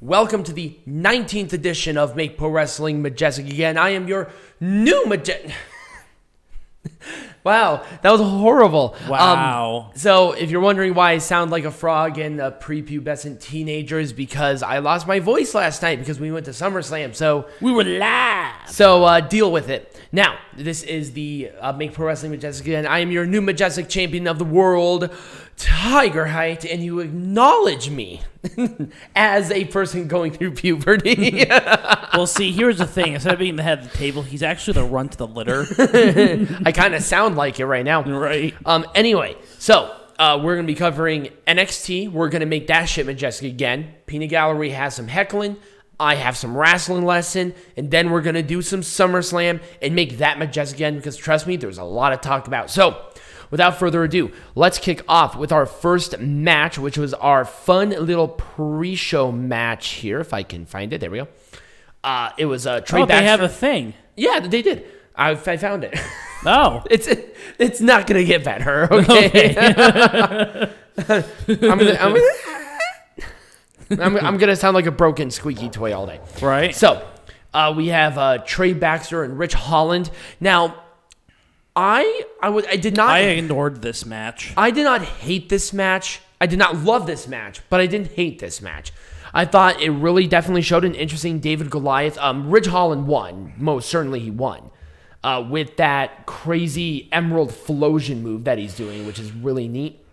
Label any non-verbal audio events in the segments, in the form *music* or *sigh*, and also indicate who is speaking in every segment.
Speaker 1: Welcome to the 19th edition of Make Pro Wrestling Majestic again. I am your new Majestic. *laughs* wow, that was horrible. Um,
Speaker 2: Wow.
Speaker 1: so, if you're wondering why I sound like a frog and a prepubescent teenager, is because I lost my voice last night because we went to SummerSlam. So,
Speaker 2: we were live.
Speaker 1: so uh, deal with it. Now, this is the uh, Make Pro Wrestling Majestic again. I am your new Majestic Champion of the World, Tiger Height, and you acknowledge me *laughs* as a person going through puberty. *laughs*
Speaker 2: Well, see, here's the thing. Instead of being the head of the table, he's actually the run to the litter. *laughs*
Speaker 1: I kind of sound like it right now.
Speaker 2: right.
Speaker 1: Um. Anyway, so uh, we're gonna be covering NXT. We're gonna make that shit majestic again. Peanut Gallery has some heckling. I have some wrestling lesson, and then we're gonna do some SummerSlam and make that majestic again. Because trust me, there's a lot to talk about. So. Without further ado, let's kick off with our first match, which was our fun little pre-show match here. If I can find it, there we go. Uh, it was uh, Trey
Speaker 2: Oh, they have a thing.
Speaker 1: yeah, they did. I, I found it.
Speaker 2: Oh. *laughs*
Speaker 1: It's it's not gonna get better. *laughs* Okay. *laughs* I'm gonna I'm gonna, I'm, I'm gonna sound like a broken squeaky toy all day.
Speaker 2: Right.
Speaker 1: So uh, we have uh, Trey Baxter and Ridge Holland. Now, I I would I did not
Speaker 2: I ignored this match.
Speaker 1: I did not hate this match. I did not love this match, but I didn't hate this match. I thought it really definitely showed an interesting David Goliath. Um, Ridge Holland won. Most certainly he won. Uh, with that crazy Emerald Flowsion move that he's doing, which is really neat.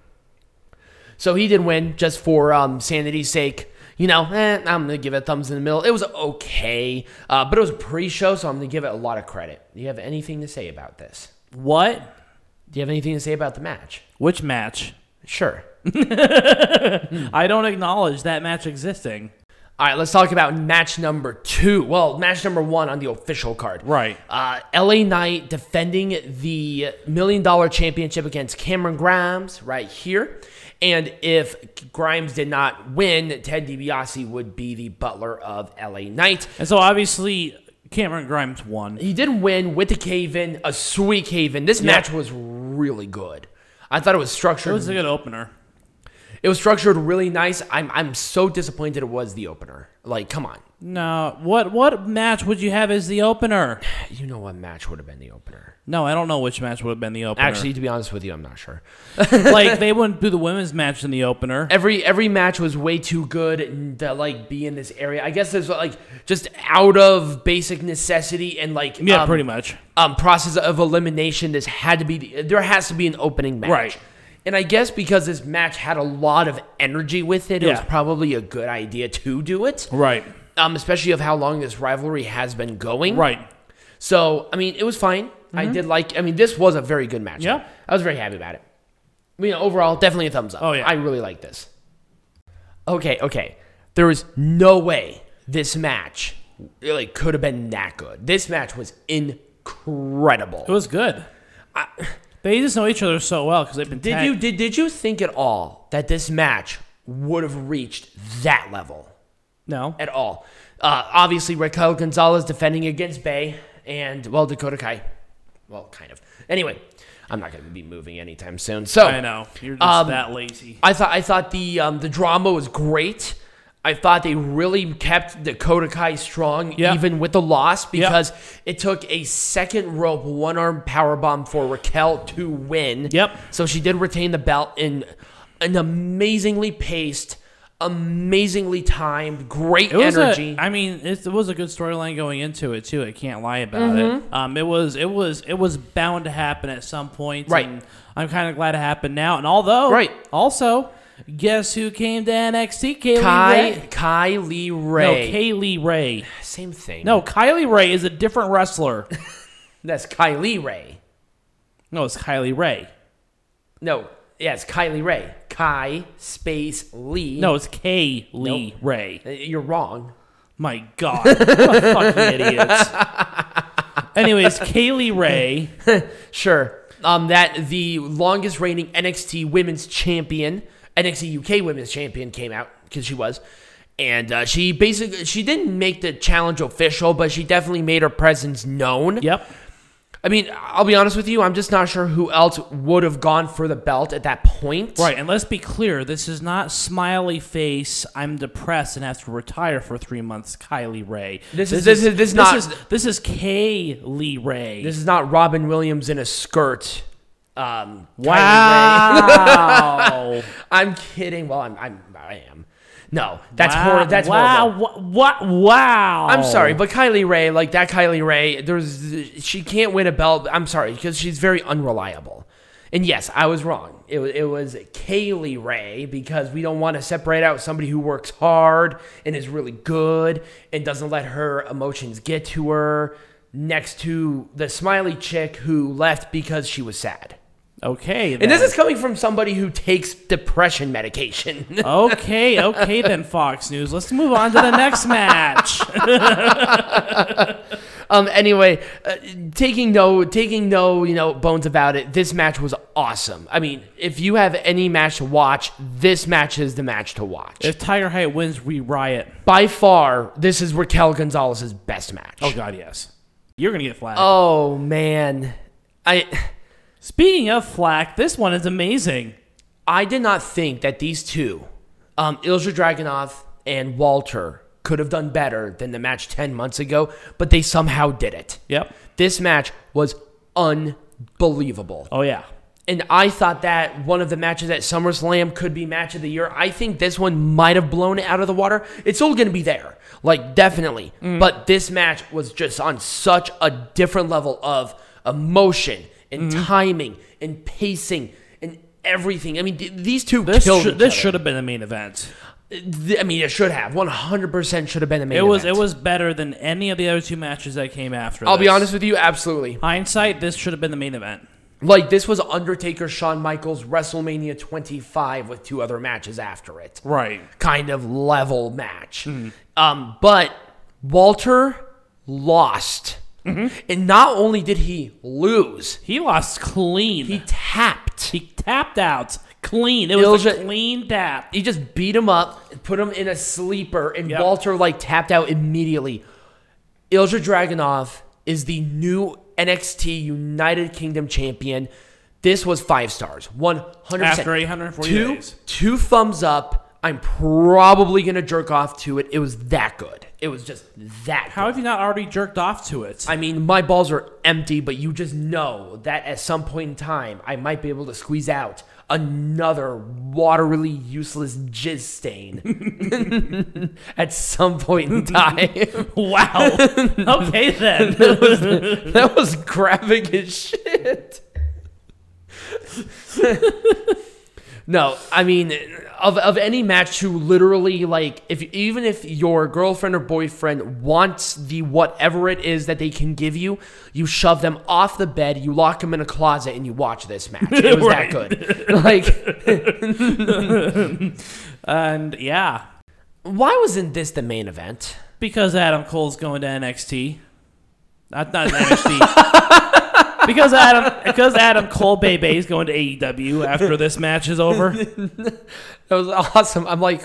Speaker 1: So he did win just for um, sanity's sake. You know, eh, I'm gonna give it thumbs in the middle. It was okay, uh, but it was a pre-show, so I'm gonna give it a lot of credit. Do you have anything to say about this?
Speaker 2: What?
Speaker 1: Do you have anything to say about the match?
Speaker 2: Which match?
Speaker 1: Sure. *laughs*
Speaker 2: I don't acknowledge that match existing.
Speaker 1: All right, let's talk about match number two. Well, match number one on the official card.
Speaker 2: Right.
Speaker 1: Uh, LA Knight defending the million dollar championship against Cameron Grimes right here. And if Grimes did not win, Ted DiBiase would be the butler of LA Knight.
Speaker 2: And so obviously Cameron Grimes won.
Speaker 1: He did win with the cave in, a sweet cave in. This match was really good. I thought it was structured.
Speaker 2: It was a good opener.
Speaker 1: It was structured really nice. I'm I'm so disappointed it was the opener. Like, come on.
Speaker 2: No. What what match would you have as the opener? *sighs*
Speaker 1: You know what match would have been the opener?
Speaker 2: No, I don't know which match would have been the opener.
Speaker 1: Actually, to be honest with you, I'm not sure. *laughs*
Speaker 2: like *laughs* they wouldn't do the women's match in the opener.
Speaker 1: Every every match was way too good to like be in this area. I guess there's like just out of basic necessity and like
Speaker 2: Yeah,
Speaker 1: um,
Speaker 2: pretty much.
Speaker 1: um process of elimination. This had to be the, there has to be an opening match.
Speaker 2: Right.
Speaker 1: And I guess because this match had a lot of energy with it, it was probably a good idea to do it.
Speaker 2: Right.
Speaker 1: Um, especially of how long this rivalry has been going.
Speaker 2: Right.
Speaker 1: So, I mean, it was fine. I did like, I mean, this was a very good match.
Speaker 2: Mm-hmm. Yeah.
Speaker 1: I was very happy about it. You know, overall, definitely a thumbs up.
Speaker 2: Oh, yeah.
Speaker 1: I really like this. Okay, okay. There was no way this match really could have been that good. This match was incredible.
Speaker 2: It was good. they just know each other so well because they've been.
Speaker 1: Did you did, did you think at all that this match would have reached that level?
Speaker 2: No.
Speaker 1: at all. Uh, obviously, Raquel Gonzalez defending against Bay, and well, Dakota Kai. Well, kind of. Anyway, I'm not going to be moving anytime soon. So
Speaker 2: I know you're just
Speaker 1: Um,
Speaker 2: that lazy.
Speaker 1: I thought I thought the um, the drama was great. I thought they really kept Dakota Kai strong
Speaker 2: Yeah.
Speaker 1: even with the loss because it took a second rope one arm power bomb for Raquel to win.
Speaker 2: Yep.
Speaker 1: So she did retain the belt in an amazingly paced, amazingly timed, great
Speaker 2: It was
Speaker 1: energy.
Speaker 2: A, I mean, it, it was a good storyline going into it too. I can't lie about
Speaker 1: Mm-hmm.
Speaker 2: it. Um, it was it was it was bound to happen at some point.
Speaker 1: Right.
Speaker 2: And I'm kind of glad it happened now. And although,
Speaker 1: Right.
Speaker 2: Also, guess who came to NXT? Kaylee
Speaker 1: Kai
Speaker 2: Ray.
Speaker 1: Kylie Ray.
Speaker 2: No.
Speaker 1: Kay
Speaker 2: Lee Ray.
Speaker 1: Same thing.
Speaker 2: No, Kylie Rae is a different wrestler. *laughs*
Speaker 1: that's Kylie Ray.
Speaker 2: no, it's Kylie Ray.
Speaker 1: No, yes, Kylie Ray. Kai space Lee.
Speaker 2: No, it's Kay Lee
Speaker 1: Nope.
Speaker 2: Ray.
Speaker 1: Uh, You're wrong.
Speaker 2: My God, what a *laughs* fucking idiots. Anyways, Kay Lee Ray. *laughs*
Speaker 1: Sure. Um, that the longest reigning NXT Women's Champion, NXT UK Women's Champion, came out because she was, and uh, she basically she didn't make the challenge official, but she definitely made her presence known.
Speaker 2: Yep.
Speaker 1: I mean, I'll be honest with you. I'm just not sure who else would have gone for the belt at that point.
Speaker 2: Right, and let's be clear, this is not smiley face. I'm depressed and have to retire for three months. Kylie Rae.
Speaker 1: This is- this is- this is not-
Speaker 2: This is, this is Kay Lee Ray.
Speaker 1: This is not Robin Williams in a skirt. Um, Kylie Rae.
Speaker 2: wow. *laughs*
Speaker 1: I'm kidding. Well, I'm, I'm I am. No, that's
Speaker 2: wow.
Speaker 1: horrible. That's
Speaker 2: wow.
Speaker 1: horrible.
Speaker 2: What? Wow.
Speaker 1: I'm sorry, but Kylie Rae, like that Kylie Rae, there's she can't win a belt. I'm sorry because she's very unreliable. And yes, I was wrong. It was it was Kay Lee Ray because we don't want to separate out somebody who works hard and is really good and doesn't let her emotions get to her next to the smiley chick who left because she was sad.
Speaker 2: Okay.
Speaker 1: And this is coming from somebody who takes depression medication. *laughs*
Speaker 2: okay. Okay, then Fox News. Let's move on to the next match. *laughs*
Speaker 1: Um. Anyway, uh, taking no taking no you know bones about it. This match was awesome. I mean, if you have any match to watch, this match is the match to watch.
Speaker 2: if Tiger Height wins, we riot.
Speaker 1: By far, this is Raquel Gonzalez's best match.
Speaker 2: Oh God, yes. You're gonna get flagged.
Speaker 1: Oh man, I
Speaker 2: Speaking of flack, this one is amazing.
Speaker 1: I did not think that these two, um, Ilja Dragunov and Walter, could have done better than the match ten months ago, but they somehow did it.
Speaker 2: Yep.
Speaker 1: This match was unbelievable.
Speaker 2: Oh yeah.
Speaker 1: And I thought that one of the matches at SummerSlam could be match of the year. I think this one might have blown it out of the water. It's still going to be there, like definitely. But this match was just on such a different level of emotion and timing and pacing and everything. I mean, th- these two
Speaker 2: This
Speaker 1: killed
Speaker 2: should, this
Speaker 1: other.
Speaker 2: should have been the main event.
Speaker 1: I mean, it should have. One hundred percent should have been the main.
Speaker 2: It was
Speaker 1: event.
Speaker 2: it was better than any of the other two matches that came after.
Speaker 1: I'll be honest with you, absolutely.
Speaker 2: Hindsight, this should have been the main event.
Speaker 1: Like this was Undertaker, Shawn Michaels, WrestleMania 25 with two other matches after it.
Speaker 2: Right.
Speaker 1: kind of level match. Um, but Walter lost. Mm-hmm. And not only did he lose,
Speaker 2: He lost clean.
Speaker 1: he tapped. He,
Speaker 2: tapped out clean. It was a clean tap.
Speaker 1: he just beat him up, put him in a sleeper, and
Speaker 2: Yep.
Speaker 1: Walter like tapped out immediately. Ilja Dragunov is the new NXT United Kingdom champion. This was five stars, one hundred percent.
Speaker 2: After 840
Speaker 1: two,
Speaker 2: days.
Speaker 1: two thumbs up. I'm probably gonna jerk off to it. It was that good. It was just that.
Speaker 2: How have you not already jerked off to it?
Speaker 1: I mean, my balls are empty, but you just know that at some point in time, I might be able to squeeze out another watery, useless jizz stain *laughs* at some point in time. *laughs*
Speaker 2: wow. okay then. *laughs*
Speaker 1: that was graphic as shit. No, I mean, of, of any match who literally like, if even if your girlfriend or boyfriend wants the whatever it is that they can give you, you shove them off the bed, you lock them in a closet, and you watch this match. It was that *laughs* good. Like, *laughs*
Speaker 2: and yeah,
Speaker 1: why wasn't this the main event?
Speaker 2: because Adam Cole's going to NXT. Not not NXT. *laughs* because Adam because Adam Cole Bay Bay is going to AEW after this match is over. *laughs*
Speaker 1: That was awesome. I'm like,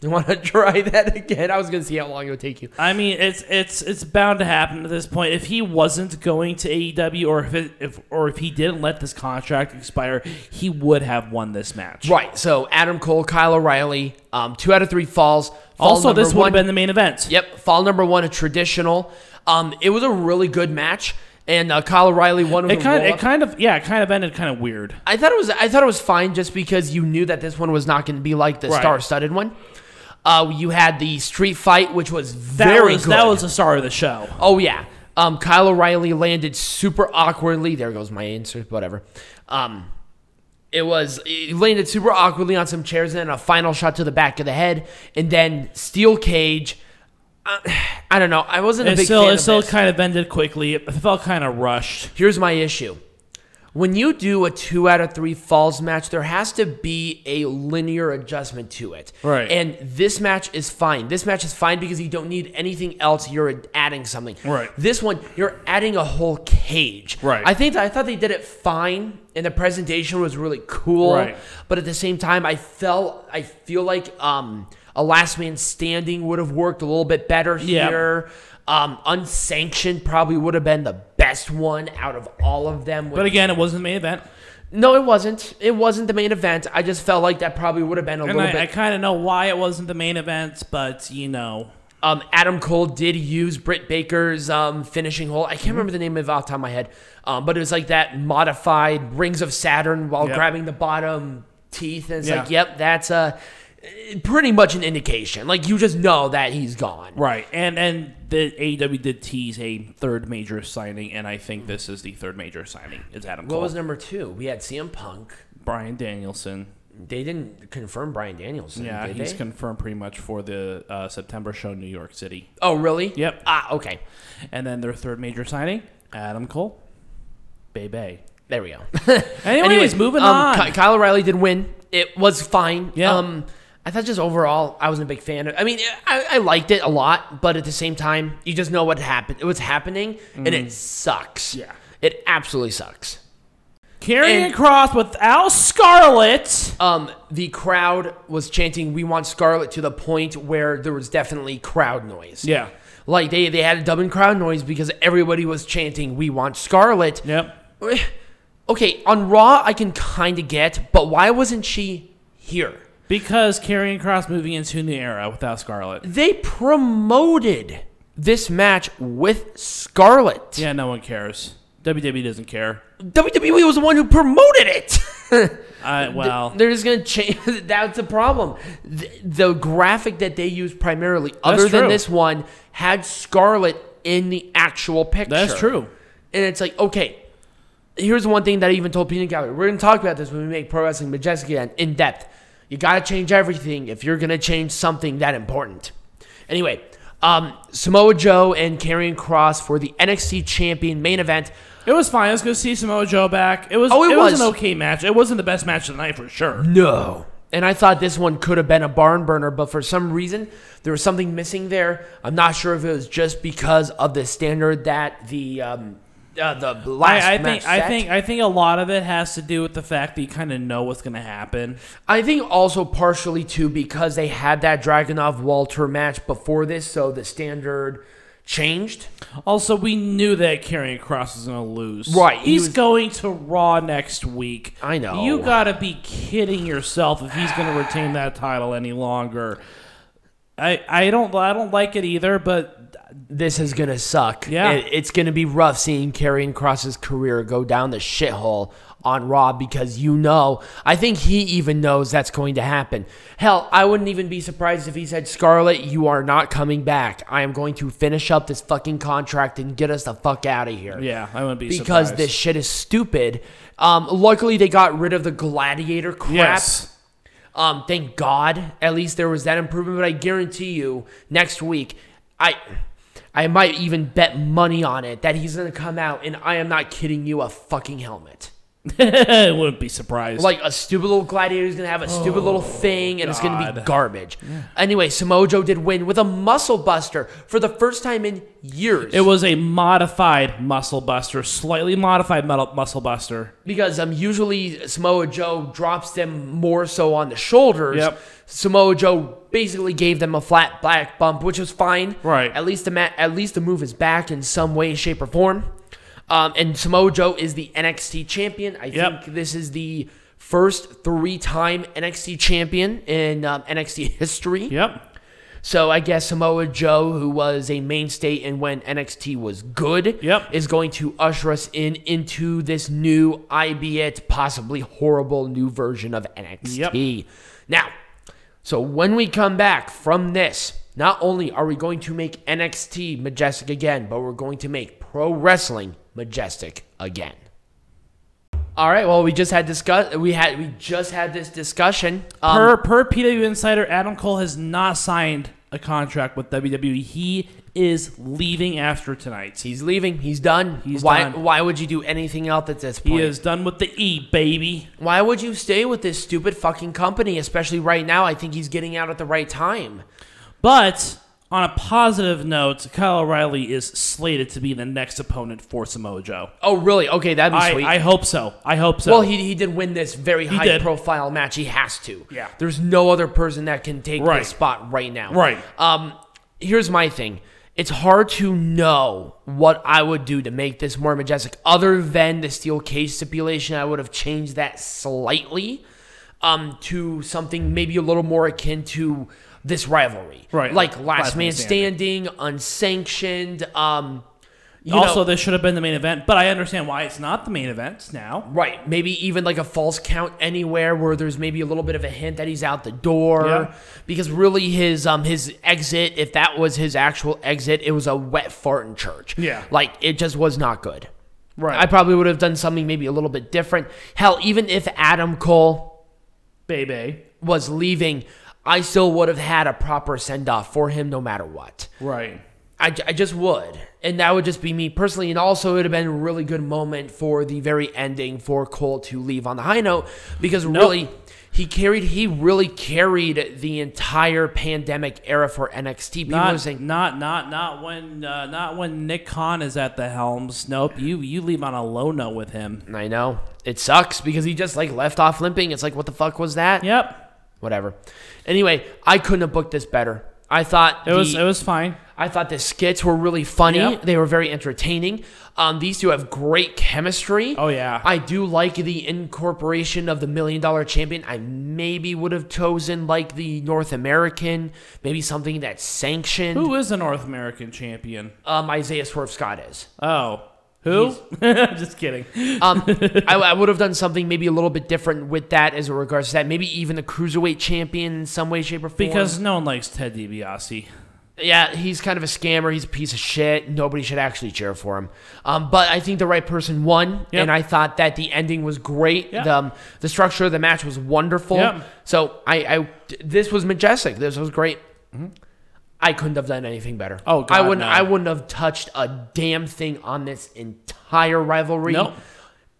Speaker 1: you want to try that again? I was gonna see how long it would take you.
Speaker 2: I mean, it's it's it's bound to happen at this point. If he wasn't going to AEW, or if, it, if or if he didn't let this contract expire, he would have won this match.
Speaker 1: Right. So Adam Cole, Kyle O'Reilly, um, two out of three falls. Fall
Speaker 2: Also, this would
Speaker 1: one,
Speaker 2: have been the main event.
Speaker 1: Yep. Fall number one, a traditional. Um, it was a really good match, and uh, Kyle O'Reilly won with
Speaker 2: It
Speaker 1: a
Speaker 2: kind of, it kind of, yeah, it kind of ended kind of weird.
Speaker 1: I thought it was. I thought it was fine, just because you knew that this one was not going to be like the
Speaker 2: Right.
Speaker 1: star-studded one. Uh, you had the street fight, which was
Speaker 2: That
Speaker 1: very
Speaker 2: was
Speaker 1: good.
Speaker 2: that was the star of the show.
Speaker 1: Oh yeah. Um, Kyle O'Reilly landed super awkwardly. There goes my answer. Whatever. Um, it was he landed super awkwardly on some chairs and then a final shot to the back of the head, and then steel cage. Uh, *sighs* I don't know. I wasn't a big
Speaker 2: still
Speaker 1: fan
Speaker 2: it still kind of ended quickly. It felt kind of rushed.
Speaker 1: Here's my issue. When you do a two out of three falls match, there has to be a linear adjustment to it.
Speaker 2: Right.
Speaker 1: And this match is fine. This match is fine because you don't need anything else. You're adding something.
Speaker 2: Right.
Speaker 1: This one, you're adding a whole cage.
Speaker 2: Right.
Speaker 1: I think I thought they did it fine, and the presentation was really cool.
Speaker 2: Right.
Speaker 1: But at the same time, I felt I feel like um, a last man standing would have worked a little bit better here. Um, unsanctioned probably would have been the best one out of all of them.
Speaker 2: But again, it wasn't the main event.
Speaker 1: no, it wasn't. It wasn't the main event. I just felt like that probably would have been a
Speaker 2: And
Speaker 1: little
Speaker 2: I, I kind of know why it wasn't the main event, but you know,
Speaker 1: Um, Adam Cole did use Britt Baker's um, finishing hole. I
Speaker 2: Mm-hmm.
Speaker 1: can't remember the name of it off the top of my head, um, but it was like that modified Rings of Saturn while
Speaker 2: Yep.
Speaker 1: grabbing the bottom teeth. And it's
Speaker 2: Yeah.
Speaker 1: like, yep, that's a pretty much an indication. Like you just know that he's gone.
Speaker 2: right? And and the AEW did tease a third major signing, and I think this is the third major signing. Is Adam Cole,
Speaker 1: What was number two? We had CM Punk.
Speaker 2: Bryan Danielson.
Speaker 1: They didn't confirm Bryan Danielson.
Speaker 2: Yeah, he's
Speaker 1: they?
Speaker 2: confirmed pretty much for the uh, September show in New York City.
Speaker 1: oh, really?
Speaker 2: Yep.
Speaker 1: Ah, okay.
Speaker 2: And then their third major signing, Adam Cole, Bay Bay.
Speaker 1: There we go. *laughs*
Speaker 2: Anyways, moving
Speaker 1: um,
Speaker 2: on.
Speaker 1: Ky- Kyle O'Reilly did win. It was fine.
Speaker 2: Yeah.
Speaker 1: Um, I thought just overall, I wasn't a big fan of. I mean, I, I liked it a lot, but at the same time, you just know what happened. It was happening, and it sucks.
Speaker 2: Yeah.
Speaker 1: It absolutely sucks.
Speaker 2: Carrying
Speaker 1: and-
Speaker 2: across without Scarlett.
Speaker 1: Um, the crowd was chanting "We want Scarlett" to the point where there was definitely crowd noise.
Speaker 2: Yeah.
Speaker 1: Like they they had a dubbing crowd noise because everybody was chanting "We want Scarlett."
Speaker 2: Yep.
Speaker 1: Okay, on Raw I can kind of get, but why wasn't she here?
Speaker 2: Because Karrion Kross moving into a new era without Scarlett.
Speaker 1: They promoted this match with Scarlett.
Speaker 2: Yeah, no one cares. WWE doesn't care.
Speaker 1: WWE was the one who promoted it. *laughs*
Speaker 2: Uh, I well,
Speaker 1: They're just gonna change. *laughs* That's the problem. The, the graphic that they used primarily, other than this one, had Scarlett in the actual picture.
Speaker 2: that's true.
Speaker 1: And it's like, okay, here's one thing that I even told Peanut Gallery. We're going to talk about this when we make Pro Wrestling Majestic again in depth. You got to change everything if you're going to change something that important. Anyway, um, Samoa Joe and Karrion Kross for the NXT Champion main event.
Speaker 2: It was fine. I was going to see Samoa Joe back. It was.
Speaker 1: Oh, it
Speaker 2: it was.
Speaker 1: was.
Speaker 2: an okay match. It wasn't the best match of the night for sure.
Speaker 1: No. And I thought this one could have been a barn burner, but for some reason, there was something missing there. I'm not sure if it was just because of the standard that the. Um, uh, the last
Speaker 2: I, I think. I think. I think a lot of it has to do with the fact that you kind of know what's going to happen.
Speaker 1: I think also partially too because they had that Dragunov Walter match before this, so the standard changed.
Speaker 2: Also, we knew that Karrion Kross was going to lose.
Speaker 1: Right, he
Speaker 2: He's
Speaker 1: was-
Speaker 2: going to Raw next week.
Speaker 1: I know.
Speaker 2: You got to be kidding yourself if he's going to retain that title any longer. I I don't I don't like it either, but
Speaker 1: This is gonna suck.
Speaker 2: Yeah.
Speaker 1: It- it's gonna be rough seeing Karrion Kross's career go down the shithole on Raw because you know, I think he even knows that's going to happen. Hell, I wouldn't even be surprised if he said, Scarlett, you are not coming back. I am going to finish up this fucking contract and get us the fuck out of here.
Speaker 2: yeah, I wouldn't be
Speaker 1: because
Speaker 2: surprised.
Speaker 1: this shit is stupid. Um, luckily, they got rid of the gladiator crap.
Speaker 2: Yes.
Speaker 1: Um, thank God. At least there was that improvement. But I guarantee you, next week, I, I might even bet money on it that he's gonna come out and I am not kidding you, a fucking helmet.
Speaker 2: I *laughs* wouldn't be surprised.
Speaker 1: Like a stupid little gladiator is gonna have a stupid little thing, and it's gonna be
Speaker 2: God.
Speaker 1: garbage. Anyway, Samoa Joe did win with a muscle buster for the first time in years.
Speaker 2: it was a modified muscle buster, slightly modified metal muscle buster.
Speaker 1: because um usually Samoa Joe drops them more so on the shoulders.
Speaker 2: Yep.
Speaker 1: Samoa Joe basically gave them a flat black bump, which was fine.
Speaker 2: Right.
Speaker 1: At least the ma- at least the move is back in some way, shape, or form. Um, and Samoa Joe is the NXT champion. I
Speaker 2: Yep.
Speaker 1: think this is the first three-time NXT champion in um, NXT history.
Speaker 2: Yep.
Speaker 1: So I guess Samoa Joe, who was a mainstay and when NXT was good,
Speaker 2: Yep.
Speaker 1: is going to usher us in into this new, albeit possibly horrible, new version of NXT. Yep. Now, so when we come back from this, not only are we going to make NXT majestic again, but we're going to make pro wrestling majestic again. All right. Well, we just had discuss. We had we just had this discussion. Um,
Speaker 2: Per per PW Insider, Adam Cole has not signed a contract with WWE. He is leaving after tonight.
Speaker 1: He's leaving. He's done.
Speaker 2: He's
Speaker 1: why,
Speaker 2: done.
Speaker 1: Why would you do anything else at this point?
Speaker 2: He is done with the E, baby.
Speaker 1: Why would you stay with this stupid fucking company, especially right now? I think he's getting out at the right time.
Speaker 2: But on a positive note, Kyle O'Reilly is slated to be the next opponent for Samoa Joe.
Speaker 1: Oh, really? Okay, that'd be
Speaker 2: I,
Speaker 1: sweet.
Speaker 2: I hope so. I hope so.
Speaker 1: well, he, he did win this very high
Speaker 2: did.
Speaker 1: profile match. He has to.
Speaker 2: Yeah.
Speaker 1: There's no other person that can take
Speaker 2: Right.
Speaker 1: this spot right now.
Speaker 2: Right.
Speaker 1: Um, here's my thing. it's hard to know what I would do to make this more majestic. Other than the steel cage stipulation, I would have changed that slightly um, to something maybe a little more akin to this rivalry,
Speaker 2: Right,
Speaker 1: Like
Speaker 2: like
Speaker 1: last, man standing, unsanctioned. Um, you
Speaker 2: also,
Speaker 1: know,
Speaker 2: this should have been the main event, but I understand why it's not the main event now.
Speaker 1: Right. Maybe even like a false count anywhere where there's maybe a little bit of a hint that he's out the door.
Speaker 2: Yeah.
Speaker 1: Because really his um his exit, if that was his actual exit, it was a wet fart in church.
Speaker 2: Yeah.
Speaker 1: Like it just was not good.
Speaker 2: Right.
Speaker 1: I probably would have done something maybe a little bit different. Hell, even if Adam Cole
Speaker 2: Baby.
Speaker 1: was leaving, I still would have had a proper send off for him no matter what.
Speaker 2: Right.
Speaker 1: I, I just would. And that would just be me personally. And also, it would have been a really good moment for the very ending for Cole to leave on the high note because really, he carried, he really carried the entire pandemic era for NXT. People
Speaker 2: Not,
Speaker 1: saying,
Speaker 2: not, not, not when, uh, not when Nick Khan is at the helm. Nope. You, you leave on a low note with him.
Speaker 1: I know. It sucks because he just like left off limping. It's like, what the fuck was that?
Speaker 2: Yep.
Speaker 1: Whatever. Anyway, I couldn't have booked this better. I thought
Speaker 2: It was, it was fine.
Speaker 1: I thought the skits were really funny.
Speaker 2: Yep.
Speaker 1: They were very entertaining. Um, these two have great chemistry.
Speaker 2: Oh, yeah.
Speaker 1: I do like the incorporation of the million dollar champion. I maybe would have chosen like the North American, maybe something that's sanctioned.
Speaker 2: Who is the North American champion?
Speaker 1: Um, Isaiah Swerve Scott is.
Speaker 2: Oh. Who? I'm *laughs* just kidding.
Speaker 1: Um, I, I *laughs* would have done something maybe a little bit different with that as it regards to that. Maybe even the cruiserweight champion in some way, shape, or form.
Speaker 2: Because no one likes Ted DiBiase.
Speaker 1: Yeah, he's kind of a scammer. He's a piece of shit. Nobody should actually cheer for him. Um, but I think the right person won,
Speaker 2: Yep.
Speaker 1: and I thought that the ending was great.
Speaker 2: Yep.
Speaker 1: The, um, the structure of the match was wonderful.
Speaker 2: Yep.
Speaker 1: So I, I, this was majestic. This was great. I couldn't have done anything better.
Speaker 2: Oh, God,
Speaker 1: I wouldn't.
Speaker 2: no.
Speaker 1: I wouldn't have touched a damn thing on this entire rivalry,
Speaker 2: Nope.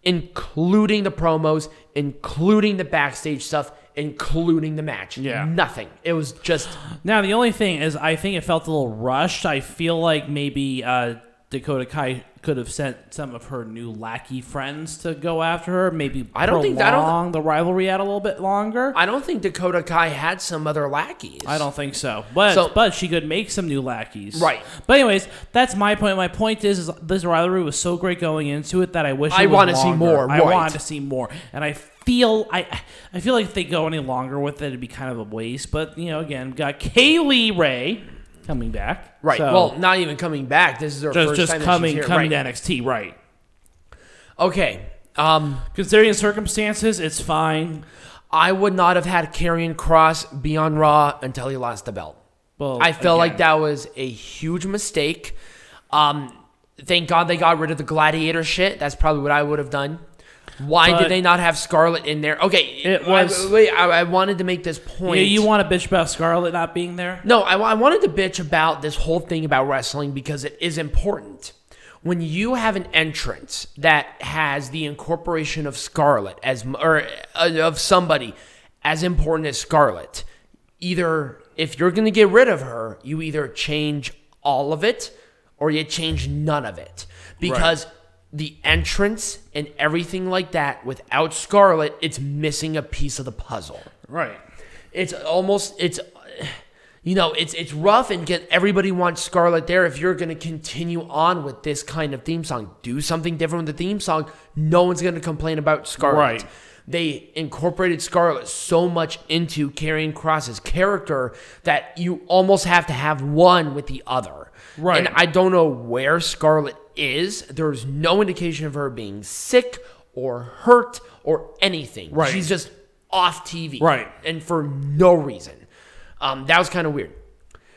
Speaker 1: including the promos, including the backstage stuff, including the match.
Speaker 2: Yeah.
Speaker 1: nothing. It was just.
Speaker 2: Now the only thing is, I think it felt a little rushed. I feel like maybe uh, Dakota Kai could have sent some of her new lackey friends to go after her. Maybe
Speaker 1: I don't think- I don't-
Speaker 2: the rivalry out a little bit longer.
Speaker 1: I don't think Dakota Kai had some other lackeys.
Speaker 2: I don't think so. But
Speaker 1: So-
Speaker 2: but she could make some new lackeys.
Speaker 1: Right.
Speaker 2: But anyways, that's my point. My point is, is this rivalry was so great going into it that I wish
Speaker 1: I
Speaker 2: was
Speaker 1: wanna see more,
Speaker 2: I
Speaker 1: right.
Speaker 2: wanted to see more. And I feel I I feel like if they go any longer with it, it'd be kind of a waste. But you know, again, got Kay Lee Ray coming back.
Speaker 1: Right.
Speaker 2: So,
Speaker 1: well, not even coming back. This is her
Speaker 2: just
Speaker 1: first
Speaker 2: just
Speaker 1: time that
Speaker 2: coming
Speaker 1: she's here.
Speaker 2: coming
Speaker 1: right.
Speaker 2: to NXT, right.
Speaker 1: Okay. Um,
Speaker 2: Considering the circumstances, it's fine.
Speaker 1: I would not have had Karrion Kross be on Raw until he lost the belt.
Speaker 2: Well,
Speaker 1: I felt like that was a huge mistake. Um, thank God they got rid of the gladiator shit. That's probably what I would have done. Why
Speaker 2: But-
Speaker 1: did they not have Scarlett in there? Okay,
Speaker 2: It
Speaker 1: I-
Speaker 2: was-
Speaker 1: wait. I, I wanted to make this point.
Speaker 2: Yeah, you want to bitch about Scarlett not being there?
Speaker 1: No, I, I wanted to bitch about this whole thing about wrestling because it is important. When you have an entrance that has the incorporation of Scarlett as or uh, of somebody as important as Scarlett, either if you're going to get rid of her, you either change all of it or you change none of it because the entrance and everything like that without Scarlett, it's missing a piece of the puzzle
Speaker 2: Right.
Speaker 1: it's almost it's you know it's it's rough and get everybody wants Scarlett there if you're going to continue on with this kind of theme song do something different with the theme song no one's going to complain about Scarlett
Speaker 2: Right.
Speaker 1: they incorporated Scarlett so much into Karrion Kross's character that you almost have to have one with the other
Speaker 2: Right.
Speaker 1: and I don't know where Scarlett is there's no indication of her being sick or hurt or anything
Speaker 2: Right.
Speaker 1: she's just off TV
Speaker 2: Right.
Speaker 1: and for no reason. Um, that was kind of weird.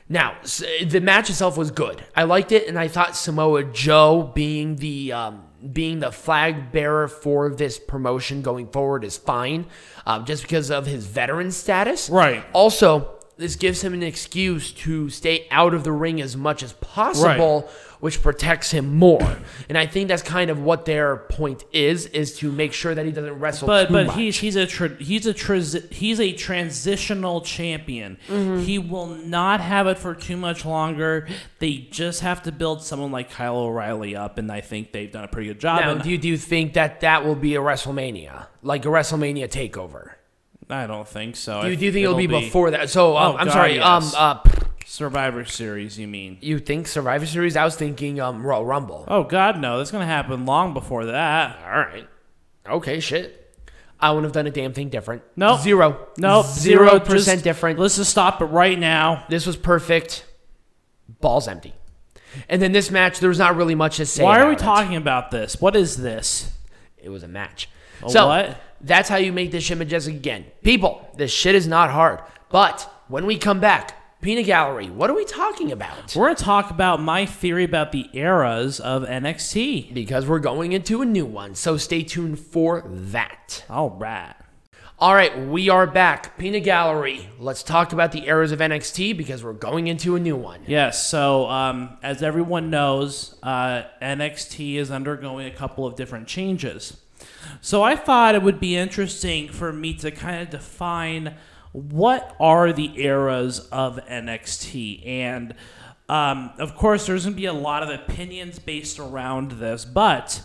Speaker 1: Now, the match itself was good. I liked it, and I thought Samoa Joe being the um, being the flag bearer for this promotion going forward is fine, um, just because of his veteran status.
Speaker 2: Right.
Speaker 1: Also, this gives him an excuse to stay out of the ring as much as possible, which protects him more. And I think that's kind of what their point is: is to make sure that he doesn't wrestle
Speaker 2: But
Speaker 1: too
Speaker 2: but
Speaker 1: much.
Speaker 2: he's he's a tra- he's a transi- he's a transitional champion.
Speaker 1: Mm-hmm.
Speaker 2: He will not have it for too much longer. They just have to build someone like Kyle O'Reilly up, and I think they've done a pretty good job.
Speaker 1: Now,
Speaker 2: and
Speaker 1: do you, do you think that that will be a WrestleMania, like a WrestleMania takeover?
Speaker 2: I don't think so.
Speaker 1: Do you, do you think it'll, be, before that? So um,
Speaker 2: Oh,
Speaker 1: I'm
Speaker 2: God,
Speaker 1: sorry.
Speaker 2: yes.
Speaker 1: Um, uh,
Speaker 2: Survivor Series, you mean?
Speaker 1: You think Survivor Series? I was thinking um, Royal Rumble.
Speaker 2: Oh God, no! That's gonna happen long before that.
Speaker 1: All right. Okay, shit. I wouldn't have done a damn thing different.
Speaker 2: Nope.
Speaker 1: Zero.
Speaker 2: No,
Speaker 1: Zero percent different.
Speaker 2: Let's just stop it right now.
Speaker 1: This was perfect. Balls empty. And then this match, there was not really much to say.
Speaker 2: Why are we
Speaker 1: it.
Speaker 2: talking about this? What is this?
Speaker 1: It was a match.
Speaker 2: A
Speaker 1: so
Speaker 2: what?
Speaker 1: that's how you make this shit majestic again. People, this shit is not hard. But when we come back, Peanut Gallery, what are we talking about?
Speaker 2: We're gonna talk about my theory about the eras of NXT.
Speaker 1: Because we're going into a new one. So stay tuned for that.
Speaker 2: All right.
Speaker 1: All right, we are back. Peanut Gallery. Let's talk about the eras of NXT because we're going into a new one.
Speaker 2: Yes. So, um, as everyone knows, uh, NXT is undergoing a couple of different changes. So, I thought it would be interesting for me to kind of define what are the eras of NXT. And, um, of course, there's going to be a lot of opinions based around this, but.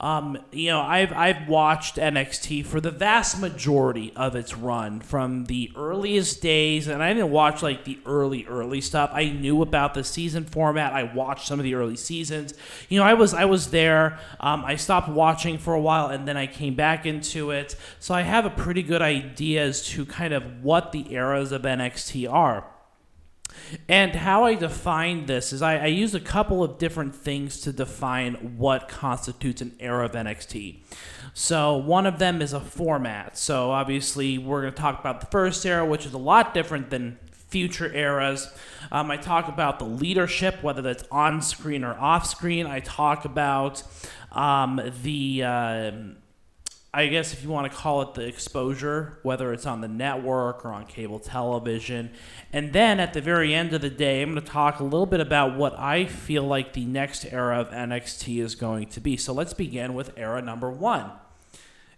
Speaker 2: Um, you know, I've I've watched NXT for the vast majority of its run from the earliest days, and I didn't watch like the early early stuff. I knew about the season format. I watched some of the early seasons. You know, I was I was there. Um, I stopped watching for a while, and then I came back into it. So I have a pretty good idea as to kind of what the eras of NXT are. And how I define this is I, I use a couple of different things to define what constitutes an era of NXT. So one of them is a format. So obviously we're going to talk about the first era, which is a lot different than future eras. Um, I talk about the leadership, whether that's on screen or off screen. I talk about um, the. um I guess if you want to call it the exposure, whether it's on the network or on cable television. And then at the very end of the day, I'm going to talk a little bit about what I feel like the next era of NXT is going to be. So let's begin with era number one.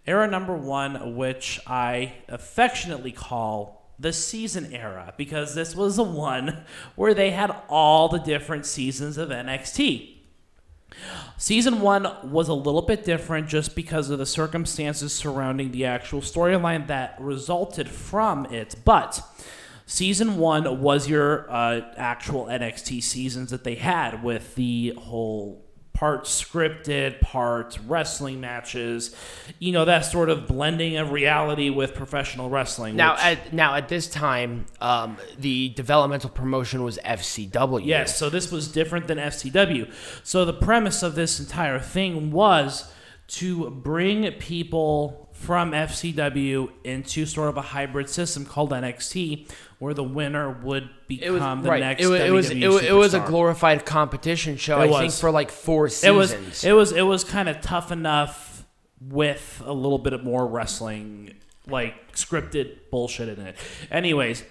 Speaker 2: Era number one, which I affectionately call the season era, because this was the one *laughs* where they had all the different seasons of NXT. Season one was a little bit different just because of the circumstances surrounding the actual storyline that resulted from it. But season one was your uh, actual NXT seasons that they had with the whole part scripted, part wrestling matches, you know, that sort of blending of reality with professional wrestling.
Speaker 1: Now,
Speaker 2: which-
Speaker 1: at now at this time, um, the developmental promotion was FCW.
Speaker 2: Yes, so this was different than FCW. So the premise of this entire thing was to bring people from FCW into sort of a hybrid system called NXT, where the winner would become
Speaker 1: was
Speaker 2: the
Speaker 1: right.
Speaker 2: next
Speaker 1: It was it was,
Speaker 2: WWE
Speaker 1: it was, it was a glorified competition show.
Speaker 2: It
Speaker 1: I think for like four seasons.
Speaker 2: It was it was it was kind of tough enough with a little bit of more wrestling, like scripted bullshit in it. Anyways,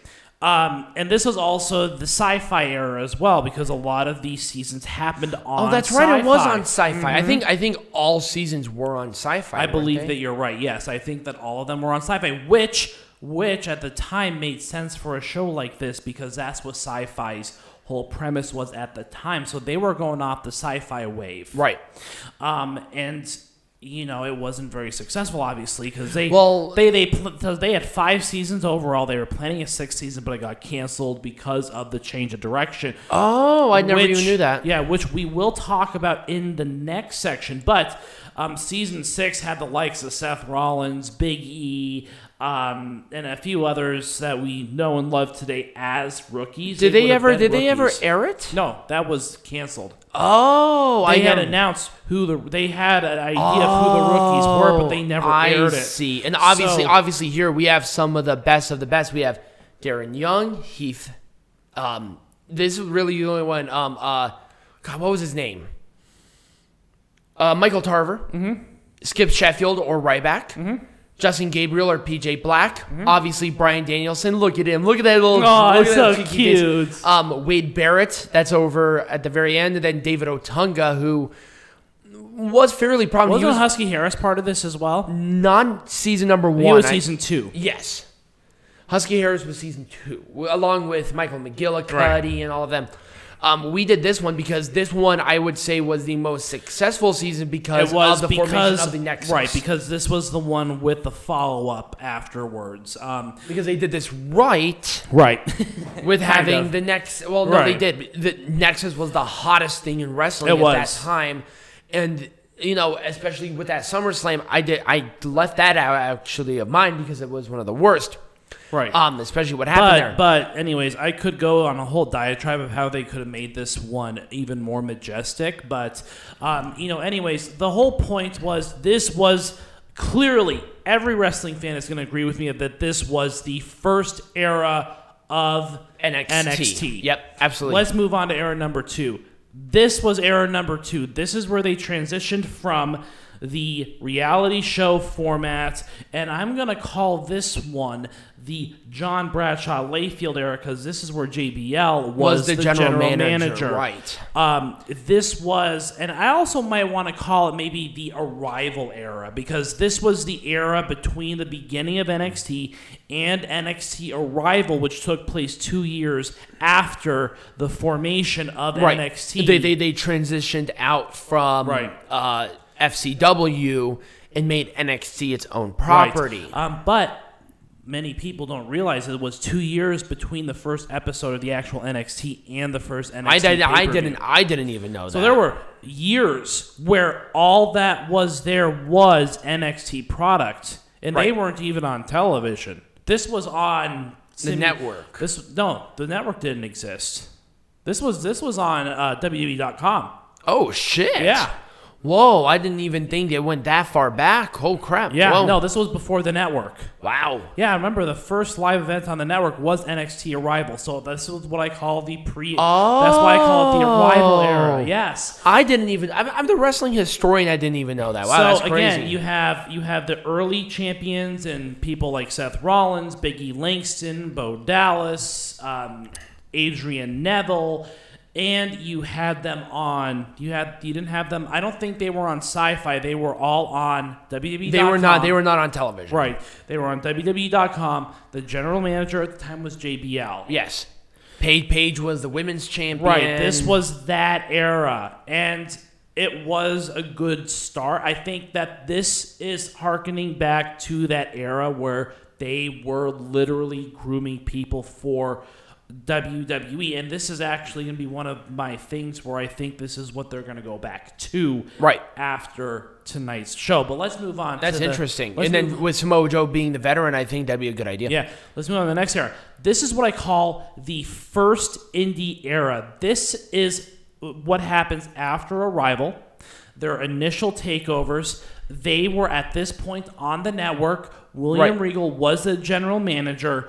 Speaker 2: um, and this was also the sci-fi era as well because a lot of these seasons happened on.
Speaker 1: Oh, that's right. It was on Sci-Fi. I think I think all seasons were on Sci-Fi.
Speaker 2: I believe
Speaker 1: they?
Speaker 2: that you're right. Yes, I think that all of them were on sci-fi, which which at the time made sense for a show like this because that's what sci-fi's whole premise was at the time. So they were going off the sci-fi wave.
Speaker 1: right.
Speaker 2: Um, and you know it wasn't very successful, obviously, because they
Speaker 1: Well-
Speaker 2: they they pl- they had five seasons overall. They were planning a sixth season, but it got canceled because of the change of direction.
Speaker 1: Oh, I never
Speaker 2: which-
Speaker 1: even knew that.
Speaker 2: Yeah, which we will talk about in the next section. But um, season six had the likes of Seth Rollins, Big E. Um, and a few others that we know and love today as rookies.
Speaker 1: Did they
Speaker 2: have
Speaker 1: ever? Did they ever air it?
Speaker 2: No, that was canceled.
Speaker 1: Oh,
Speaker 2: They
Speaker 1: I
Speaker 2: had
Speaker 1: never-
Speaker 2: announced who the they had an idea of who the rookies were, but they never
Speaker 1: Oh, I
Speaker 2: aired it.
Speaker 1: I see. And obviously,
Speaker 2: So-
Speaker 1: obviously, here we have some of the best of the best. We have Darren Young, Heath. Um, this is really the only one. Um, uh, God, what was his name? Uh, Michael Tarver, mm-hmm. Skip Sheffield or Ryback, mm-hmm. Justin Gabriel or PJ Black. Obviously, Bryan Danielson. Look at him. Look at that little.
Speaker 2: Oh,
Speaker 1: look
Speaker 2: it's
Speaker 1: that
Speaker 2: so cute.
Speaker 1: Um, Wade Barrett. That's over at the very end, and then David Otunga, who was fairly prominent.
Speaker 2: Wasn't
Speaker 1: was
Speaker 2: Husky Harris part of this as well?
Speaker 1: non season number one.
Speaker 2: He was season two.
Speaker 1: yes. Husky Harris was season two, along with Michael McGillicutty
Speaker 2: Right.
Speaker 1: and all of them. Um, we did this one because this one I would say was the most successful season because
Speaker 2: It was
Speaker 1: of the formation of the Nexus.
Speaker 2: right because this was the one with the follow up afterwards. Um,
Speaker 1: because they did this right
Speaker 2: right. *laughs*
Speaker 1: with
Speaker 2: Kind
Speaker 1: having
Speaker 2: of.
Speaker 1: the next. Well, no, they did. The Nexus was the hottest thing in wrestling
Speaker 2: It
Speaker 1: at
Speaker 2: was.
Speaker 1: that time, and you know, especially with that SummerSlam, I did. I left that out actually of mine because it was one of the worst.
Speaker 2: Right.
Speaker 1: Um, especially what happened there.
Speaker 2: But but anyways, I could go on a whole diatribe of how they could have made this one even more majestic. But um, you know, anyways, the whole point was this was clearly every wrestling fan is going to agree with me that this was the first era of
Speaker 1: NXT.
Speaker 2: NXT.
Speaker 1: Yep, absolutely.
Speaker 2: Let's move on to era number two. This was era number two. This is where they transitioned from the reality show format, and I'm gonna call this one the John Bradshaw Layfield era because this is where JBL was,
Speaker 1: Was the general manager, right.
Speaker 2: Um, this was, and I also might want to call it maybe the arrival era because this was the era between the beginning of NXT and NXT arrival, which took place two years after the formation of
Speaker 1: right.
Speaker 2: NXT.
Speaker 1: They, they they transitioned out from
Speaker 2: Right.
Speaker 1: uh, FCW and made NXT its own
Speaker 2: Right.
Speaker 1: property.
Speaker 2: Um, but many people don't realize it was two years between the first episode of the actual NXT and the first NXT.
Speaker 1: I did, I didn't. I didn't even know that.
Speaker 2: So there were years where all that was there was NXT product, and they weren't even on television. This was on
Speaker 1: The network.
Speaker 2: This no, the network didn't exist. This was this was on uh, WWE.com.
Speaker 1: Oh shit!
Speaker 2: Yeah.
Speaker 1: Whoa! I didn't even think it went that far back. Oh crap!
Speaker 2: Yeah,
Speaker 1: Whoa.
Speaker 2: no, this was before the network.
Speaker 1: Wow.
Speaker 2: Yeah, I remember the first live event on the network was NXT Arrival. So this is what I call the pre oh, That's why I call it the Arrival era.
Speaker 1: Oh.
Speaker 2: Yes.
Speaker 1: I didn't even. I'm, I'm the wrestling historian. I didn't even know that. Wow,
Speaker 2: so
Speaker 1: that's crazy.
Speaker 2: again, you have you have the early champions and people like Seth Rollins, Biggie Langston, Bo Dallas, um, Adrian Neville, and you had them on. You had you didn't have them. I don't think they were on Sci-Fi. They were all on WWE.
Speaker 1: they were not. They were not on television.
Speaker 2: right. They were on WWE.com. The general manager at the time was JBL.
Speaker 1: Yes. Paige Page was the women's champion.
Speaker 2: Right. This was that era. And it was a good start. I think that this is harkening back to that era where they were literally grooming people for WWE. And this is actually going to be one of my things where I think this is what they're going to go back to
Speaker 1: Right.
Speaker 2: after tonight's show. But let's move on.
Speaker 1: That's
Speaker 2: to the-
Speaker 1: interesting.
Speaker 2: let's
Speaker 1: And then
Speaker 2: move-
Speaker 1: with Samoa Joe being the veteran, I think that'd be a good idea.
Speaker 2: yeah, let's move on to the next era. This is what I call the first indie era. This is what happens after Arrival, their initial takeovers. They were at this point on the network. William
Speaker 1: Right.
Speaker 2: Regal was the general manager,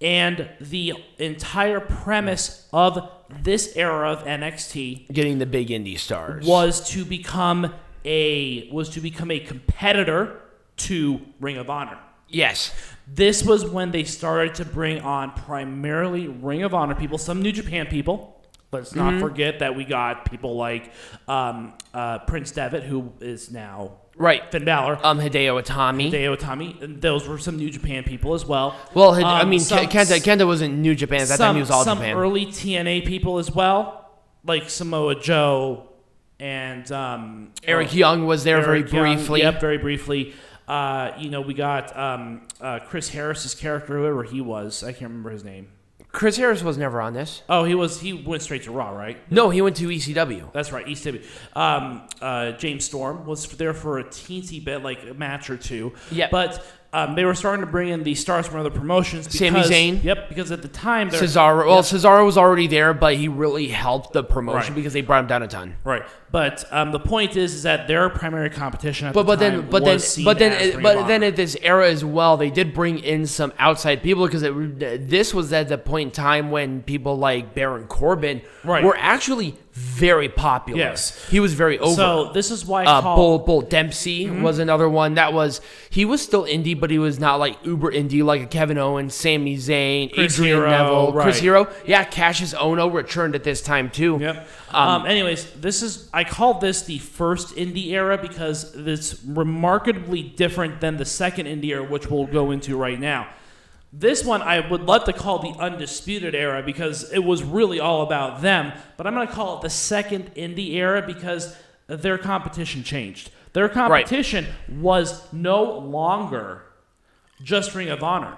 Speaker 2: and the entire premise of this era of NXT
Speaker 1: Getting the big indie stars.
Speaker 2: was to become a was to become a competitor to Ring of Honor.
Speaker 1: Yes.
Speaker 2: This was when they started to bring on primarily Ring of Honor people, some New Japan people. Let's not
Speaker 1: Mm-hmm.
Speaker 2: forget that we got people like um, uh, Prince Devitt, who is now
Speaker 1: Right.
Speaker 2: Finn Balor,
Speaker 1: Um, Hideo Itami.
Speaker 2: Deo Itami. and Those were some New Japan people as well.
Speaker 1: well, Hide- I
Speaker 2: Um,
Speaker 1: mean,
Speaker 2: some-
Speaker 1: Ke- Kenta, Kenta was in New Japan at that time. He was all
Speaker 2: some
Speaker 1: Japan.
Speaker 2: early TNA people as well, like Samoa Joe and um,
Speaker 1: Eric Young was there
Speaker 2: Eric
Speaker 1: very
Speaker 2: Young,
Speaker 1: briefly.
Speaker 2: Yep, very briefly. Uh, you know, we got um, uh, Chris Harris's character, whoever he was. I can't remember his name.
Speaker 1: Chris Harris was never on this.
Speaker 2: Oh, he was. He went straight to Raw, right?
Speaker 1: No, he went to ECW.
Speaker 2: That's right, Tibby. Um, uh, James Storm was there for a teensy bit, like a match or two.
Speaker 1: Yeah.
Speaker 2: But um, they were starting to bring in the stars from other promotions. Because,
Speaker 1: Sami Zayn?
Speaker 2: Yep, because at the time
Speaker 1: Cesaro. Well, Cesaro was already there, but he really helped the promotion
Speaker 2: Right.
Speaker 1: because they brought him down a ton.
Speaker 2: right. But um, the point is, is that their primary competition at
Speaker 1: But
Speaker 2: the
Speaker 1: but then but then but then but then at this era as well, they did bring in some outside people because it, this was at the point in time when people like Baron Corbin
Speaker 2: Right.
Speaker 1: were actually very popular.
Speaker 2: Yes.
Speaker 1: he was very over.
Speaker 2: So this is why I
Speaker 1: uh,
Speaker 2: call
Speaker 1: Bull Bull Dempsey was another one that was he was still indie, but he was not like uber indie like a Kevin Owens, Sami Zayn,
Speaker 2: Chris
Speaker 1: Adrian
Speaker 2: Hero,
Speaker 1: Neville, Chris. Hero. Yeah, Kassius Ohno returned at this time too.
Speaker 2: Yep. Um, anyways, this is I call this the first indie era because it's remarkably different than the second indie era, which we'll go into right now. This one I would love to call the Undisputed Era because it was really all about them, but I'm going to call it the second indie era because their competition changed. Their competition was no longer just Ring of Honor.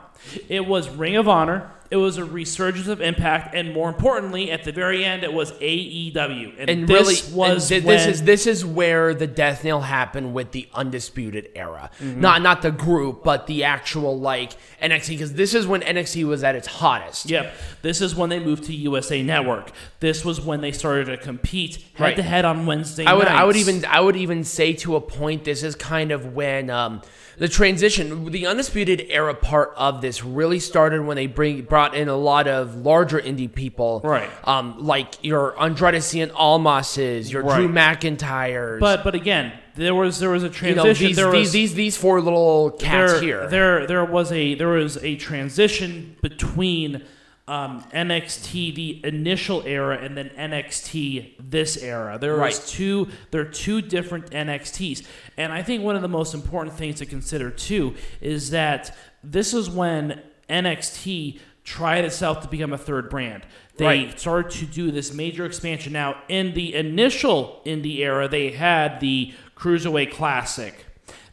Speaker 2: It was Ring of Honor. It was a resurgence of Impact, and more importantly, at the very end, it was AEW. And,
Speaker 1: and
Speaker 2: this
Speaker 1: really
Speaker 2: was
Speaker 1: and
Speaker 2: when,
Speaker 1: this is this is where the death nail happened with the undisputed era
Speaker 2: Mm-hmm.
Speaker 1: not not the group but the actual like nxt because this is when nxt was at its hottest
Speaker 2: Yep. This is when they moved to USA Network. This was when they started to compete head to head on Wednesday
Speaker 1: I would I would even I would even say to a point this is kind of when um, the transition the undisputed era part of this really started when they bring brought in a lot of larger indie people
Speaker 2: Right.
Speaker 1: um like your Andrade Cien Almases your Drew McIntyres
Speaker 2: But but again, there was there was a
Speaker 1: you
Speaker 2: transition.
Speaker 1: know these,
Speaker 2: there
Speaker 1: these
Speaker 2: was,
Speaker 1: these these four little cats
Speaker 2: there,
Speaker 1: here
Speaker 2: There there was a there was a transition between um, NXT the initial era and then NXT this era. There was two there are two different NXTs. And I think one of the most important things to consider too is that this is when NXT tried itself to become a third brand. They
Speaker 1: Right.
Speaker 2: started to do this major expansion. Now, in the initial indie era, they had the Cruiserweight Classic.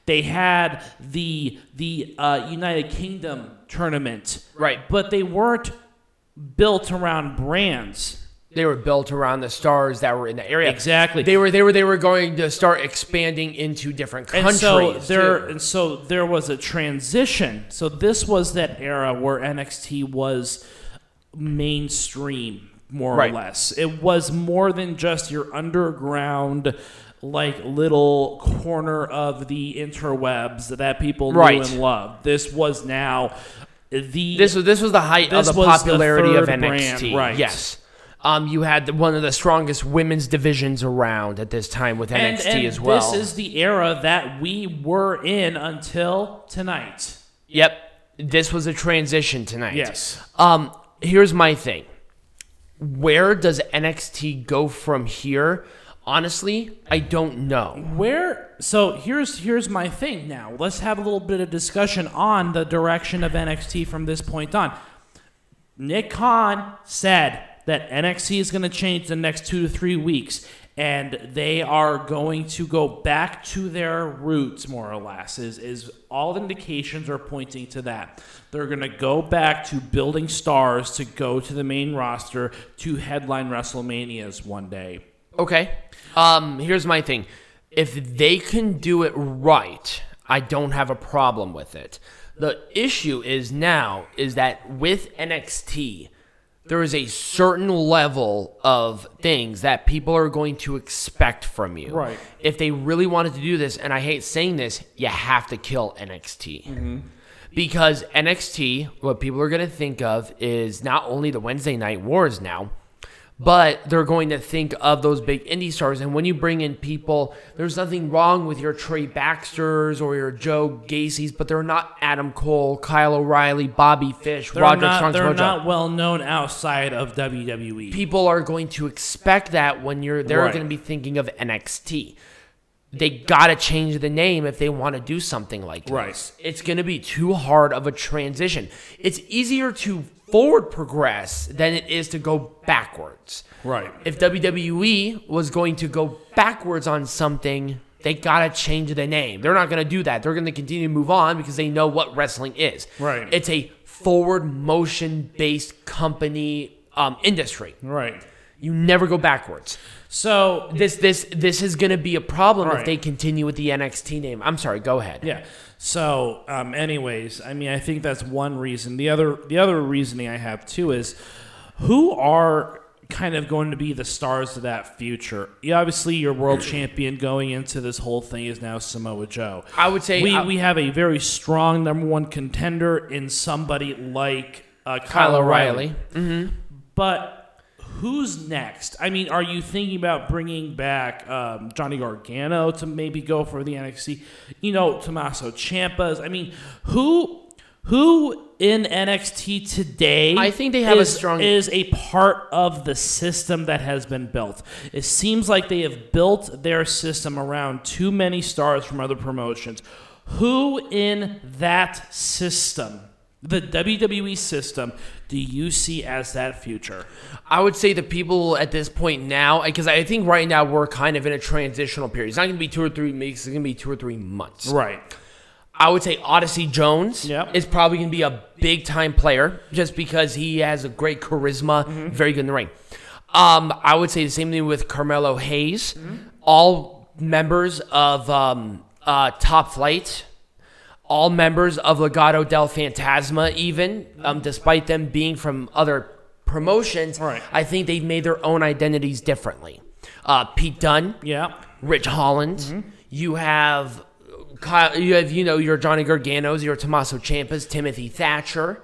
Speaker 2: They had the the uh, United Kingdom tournament,
Speaker 1: Right.
Speaker 2: But they weren't built around brands.
Speaker 1: They were built around the stars that were in the area
Speaker 2: Exactly.
Speaker 1: they were they were they were going to start expanding into different countries.
Speaker 2: and so there
Speaker 1: too.
Speaker 2: and so there was a transition. So this was that era where NXT was mainstream, more
Speaker 1: Right.
Speaker 2: or less. It was more than just your underground like little corner of the interwebs that people knew and loved. This was now the
Speaker 1: This was this was the height of the
Speaker 2: was the
Speaker 1: popularity of NXT.
Speaker 2: brand, right.
Speaker 1: Yes. Um, you had one of the strongest women's divisions around at this time with
Speaker 2: and,
Speaker 1: NXT
Speaker 2: and
Speaker 1: as well.
Speaker 2: This is the era that we were in until tonight.
Speaker 1: yep. This was a transition tonight.
Speaker 2: Yes.
Speaker 1: Um, here's my thing. Where does NXT go from here? Honestly, I don't know.
Speaker 2: Where so here's here's my thing now. Let's have a little bit of discussion on the direction of NXT from this point on. Nick Khan said that NXT is going to change the next 2 to 3 weeks and they are going to go back to their roots more or less is is all indications are pointing to that. They're going to go back to building stars to go to the main roster to headline WrestleManias one day.
Speaker 1: Okay. Um, here's my thing. If they can do it right, I don't have a problem with it. The issue is now is that with NXT, there is a certain level of things that people are going to expect from you.
Speaker 2: Right.
Speaker 1: If they really wanted to do this, and I hate saying this, you have to kill NXT. Mm-hmm. Because NXT, what people are going to think of is not only the Wednesday night wars now, but they're going to think of those big indie stars. And when you bring in people, there's nothing wrong with your Trey Baxters or your Joe Gacy's, but they're not Adam Cole, Kyle O'Reilly, Bobby Fish,
Speaker 2: They're
Speaker 1: Roderick
Speaker 2: not,
Speaker 1: Strong's
Speaker 2: they're
Speaker 1: Mojo.
Speaker 2: not well known outside of. WWE.
Speaker 1: People are going to expect that when you're they're
Speaker 2: Right.
Speaker 1: going to be thinking of NXT. They got to change the name if they want to do something like this.
Speaker 2: Right.
Speaker 1: It's going to be too hard of a transition. It's easier to forward progress than it is to go backwards.
Speaker 2: Right.
Speaker 1: If WWE was going to go backwards on something, they got to change the name. They're not going to do that. They're going to continue to move on because they know what wrestling is.
Speaker 2: Right.
Speaker 1: It's a forward motion based company um, industry.
Speaker 2: Right.
Speaker 1: You never go backwards.
Speaker 2: So
Speaker 1: This this this is going to be a problem if they continue with the NXT name. I'm sorry. Go ahead.
Speaker 2: yeah. So um, anyways, I mean, I think that's one reason. The other the other reasoning I have too is who are kind of going to be the stars of that future. Yeah, obviously, your world *clears throat* champion going into this whole thing is now Samoa Joe.
Speaker 1: I would say
Speaker 2: we
Speaker 1: I-
Speaker 2: we have a very strong number one contender in somebody like uh, Kyle,
Speaker 1: Kyle
Speaker 2: O'Reilly.
Speaker 1: O'Reilly.
Speaker 2: But who's next? I mean, are you thinking about bringing back um, Johnny Gargano to maybe go for the NXT? You know, Tommaso Ciampa's. I mean, who who in NXT today?
Speaker 1: I think they have a strong-
Speaker 2: is a part of the system that has been built. It seems like they have built their system around too many stars from other promotions. Who in that system the WWE system do you see as that future?
Speaker 1: I would say the people at this point now, because I think right now we're kind of in a transitional period. It's not going to be two or three weeks. It's going to be two or three months.
Speaker 2: Right.
Speaker 1: I would say Odyssey Jones
Speaker 2: Yep.
Speaker 1: is probably going to be a big time player just because he has a great charisma,
Speaker 2: Mm-hmm.
Speaker 1: very good in the ring. Um, I would say the same thing with Carmelo Hayes.
Speaker 2: Mm-hmm.
Speaker 1: All members of um, uh, Top Flight, all members of Legado del Fantasma, even um, despite them being from other promotions,
Speaker 2: Right.
Speaker 1: I think they've made their own identities differently. Uh, Pete Dunne,
Speaker 2: Yeah.
Speaker 1: Ridge Holland.
Speaker 2: Mm-hmm.
Speaker 1: You have Kyle, you have you know your Johnny Garganos, your Tommaso Ciampas, Timothy Thatcher.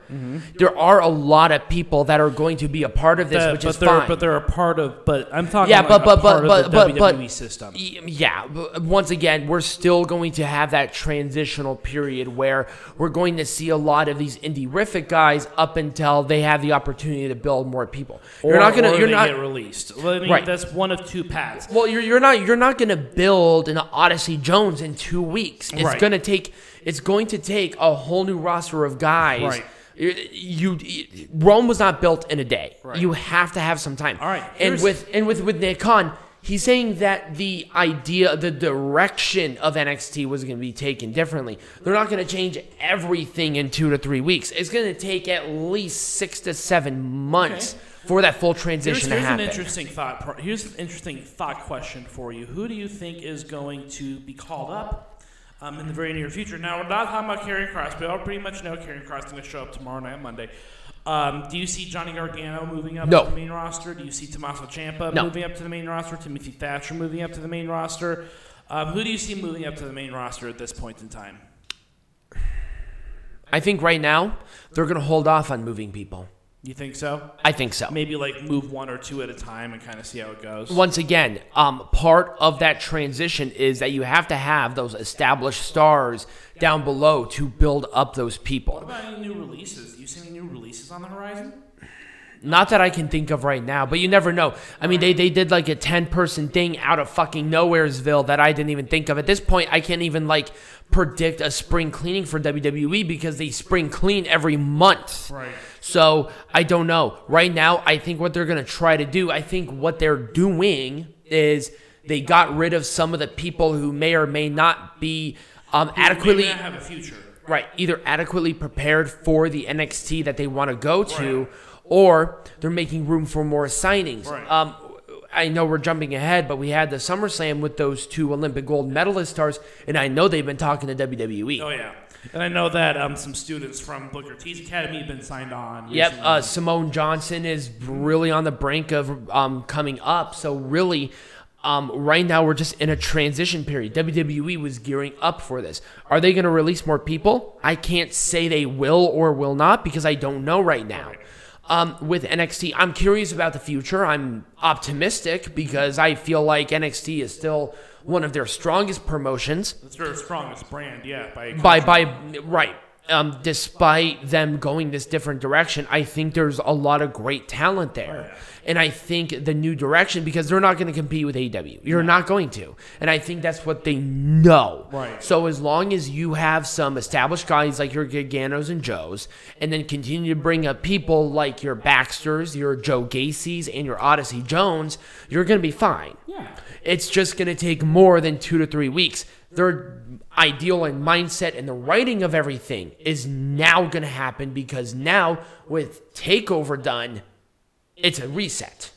Speaker 1: There are a lot of people that are going to be a part of this,
Speaker 2: The-
Speaker 1: which
Speaker 2: but
Speaker 1: is fine.
Speaker 2: but they're a part of. But I'm talking.
Speaker 1: Yeah,
Speaker 2: like
Speaker 1: but-
Speaker 2: a
Speaker 1: but-
Speaker 2: part
Speaker 1: but-
Speaker 2: of
Speaker 1: but-
Speaker 2: the
Speaker 1: but-
Speaker 2: WWE
Speaker 1: but-
Speaker 2: system.
Speaker 1: Yeah, uh, once again, we're still going to have that transitional period where we're going to see a lot of these indie-rific guys up until they have the opportunity to build more people. You're not gonna.
Speaker 2: or
Speaker 1: You're
Speaker 2: they
Speaker 1: not.
Speaker 2: get released. Well, I mean,
Speaker 1: Right.
Speaker 2: That's one of two paths.
Speaker 1: Well, you're, you're not you're not gonna build an Odyssey Jones in two weeks. It's
Speaker 2: Right.
Speaker 1: gonna take it's going to take a whole new roster of guys.
Speaker 2: Right.
Speaker 1: You, you Rome was not built in a day.
Speaker 2: Right.
Speaker 1: You have to have some time.
Speaker 2: All right,
Speaker 1: And with and with with Nick Khan, he's saying that the idea, the direction of NXT was going to be taken differently. They're not going to change everything in two to three weeks. It's going to take at least six to seven months for that full
Speaker 2: Here's,
Speaker 1: transition
Speaker 2: here's
Speaker 1: to
Speaker 2: an interesting thought. Here's an interesting thought question for you. Who do you think is going to be called up um, in the very near future? Now we're not talking about Karrion Kross. But we all pretty much know Karrion Kross is going to show up tomorrow night, on Monday. Um, do you see Johnny Gargano moving up
Speaker 1: No.
Speaker 2: to the main roster? Do you see Tommaso Ciampa
Speaker 1: No.
Speaker 2: moving up to the main roster? Timothy Thatcher moving up to the main roster? Um, who do you see moving up to the main roster at this point in time?
Speaker 1: I think right now they're going to hold off on moving people.
Speaker 2: You think so?
Speaker 1: I think so.
Speaker 2: Maybe like move one or two at a time and kind of see how it goes.
Speaker 1: Once again, um, part of that transition is that you have to have those established stars down below to build up those people.
Speaker 2: What about any new releases? Do you see any new releases on the horizon?
Speaker 1: Not that I can think of right now, but you never know. I mean, they, they did like a 10 person thing out of fucking Nowheresville that I didn't even think of. At this point, I can't even like predict a spring cleaning for WWE because they spring clean every month.
Speaker 2: Right.
Speaker 1: So I don't know. Right now, I think what they're going to try to do, I think what they're doing is they got rid of some of the people who may or may not be um, adequately.
Speaker 2: Not have a future.
Speaker 1: Right, either adequately prepared for the NXT that they want to go to, or they're making room for more signings.
Speaker 2: Right.
Speaker 1: Um, I know we're jumping ahead, but we had the SummerSlam with those two Olympic gold medalist stars, and I know they've been talking to WWE.
Speaker 2: Oh yeah. And I know that um, some students from Booker T's Academy have been signed on.
Speaker 1: Yep, uh, Simone Johnson is really on the brink of um, coming up. So really, um, right now we're just in a transition period. WWE was gearing up for this. Are they going to release more people? I can't say they will or will not because I don't know right now. Um, with NXT, I'm curious about the future. I'm optimistic because I feel like NXT is still one of their strongest promotions.
Speaker 2: That's their strongest brand, yeah. By,
Speaker 1: by by right. Um, despite them going this different direction i think there's a lot of great talent there. And i think the new direction because they're not going to compete with aew you're not going to. And i think that's what they know.
Speaker 2: Right.
Speaker 1: so as long as you have some established guys like your Garganos and joes and then continue to bring up people like your baxters your joe gacy's and your odyssey jones you're going to be fine.
Speaker 2: Yeah.
Speaker 1: It's just going to take more than two to three weeks. Their ideal and mindset and the writing of everything is now going to happen because now, with TakeOver done, it's a reset.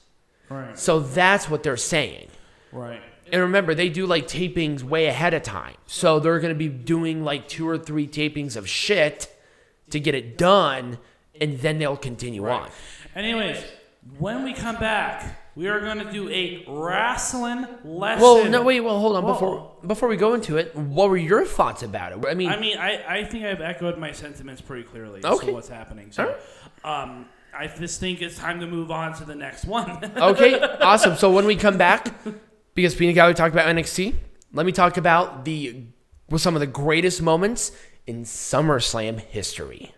Speaker 2: Right.
Speaker 1: So that's what they're saying.
Speaker 2: Right.
Speaker 1: And remember, they do like tapings way ahead of time. So they're going to be doing like two or three tapings of shit to get it done, and then they'll continue on.
Speaker 2: Anyways, when we come back, we are going to do a wrestling lesson.
Speaker 1: Well, no, wait, well, hold on.
Speaker 2: Whoa.
Speaker 1: Before before we go into it, what were your thoughts about it? I mean,
Speaker 2: I mean, I, I think I've echoed my sentiments pretty clearly as
Speaker 1: Okay.
Speaker 2: to what's happening. So, um, I just think it's time to move on to the next one. *laughs*
Speaker 1: Okay, awesome. So when we come back, because Peanut Gallery talked about NXT, let me talk about the with some of the greatest moments in SummerSlam history.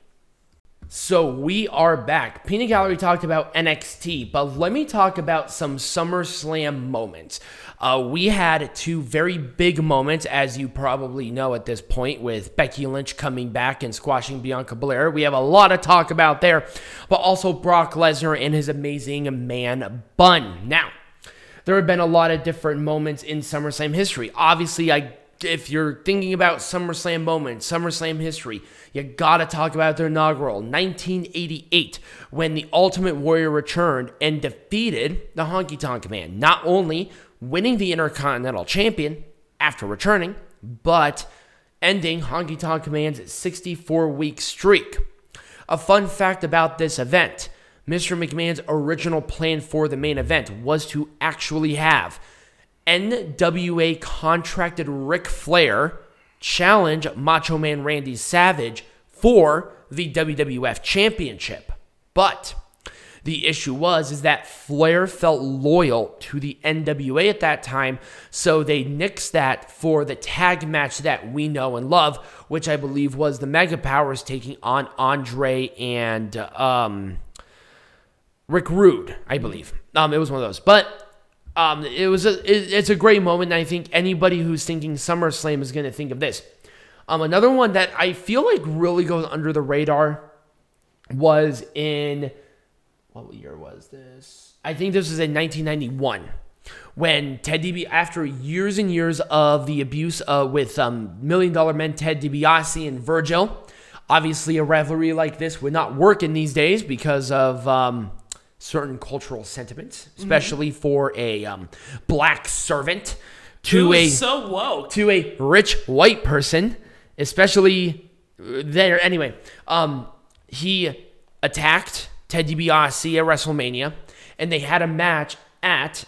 Speaker 1: So we are back. Peanut Gallery talked about NXT, but let me talk about some SummerSlam moments. Uh, we had two very big moments, as you probably know at this point, with Becky Lynch coming back and squashing Bianca Belair. We have a lot of talk about there, but also Brock Lesnar and his amazing man bun. Now, there have been a lot of different moments in SummerSlam history. Obviously, I if you're thinking about SummerSlam moments, SummerSlam history, you gotta talk about their inaugural 1988 when the Ultimate Warrior returned and defeated the Honky Tonk Man. Not only winning the Intercontinental Champion after returning, but ending Honky Tonk Man's 64 week streak. A fun fact about this event Mr. McMahon's original plan for the main event was to actually have NWA contracted Ric Flair challenge Macho Man Randy Savage for the WWF Championship. But the issue was is that Flair felt loyal to the NWA at that time, so they nixed that for the tag match that we know and love, which I believe was the Mega Powers taking on Andre and um, Rick Rude, I believe. Um, it was one of those, but um, it was a it, it's a great moment. I think anybody who's thinking SummerSlam is going to think of this. Um, another one that I feel like really goes under the radar was in what year was this? I think this was in 1991 when Ted DiBiase, after years and years of the abuse uh, with um, Million Dollar Men Ted DiBiase and Virgil, obviously a rivalry like this would not work in these days because of um, certain cultural sentiments, especially mm-hmm. for a um, black servant to a
Speaker 2: so woke
Speaker 1: to a rich white person, especially there. Anyway, um, he attacked Ted DiBiase at WrestleMania, and they had a match at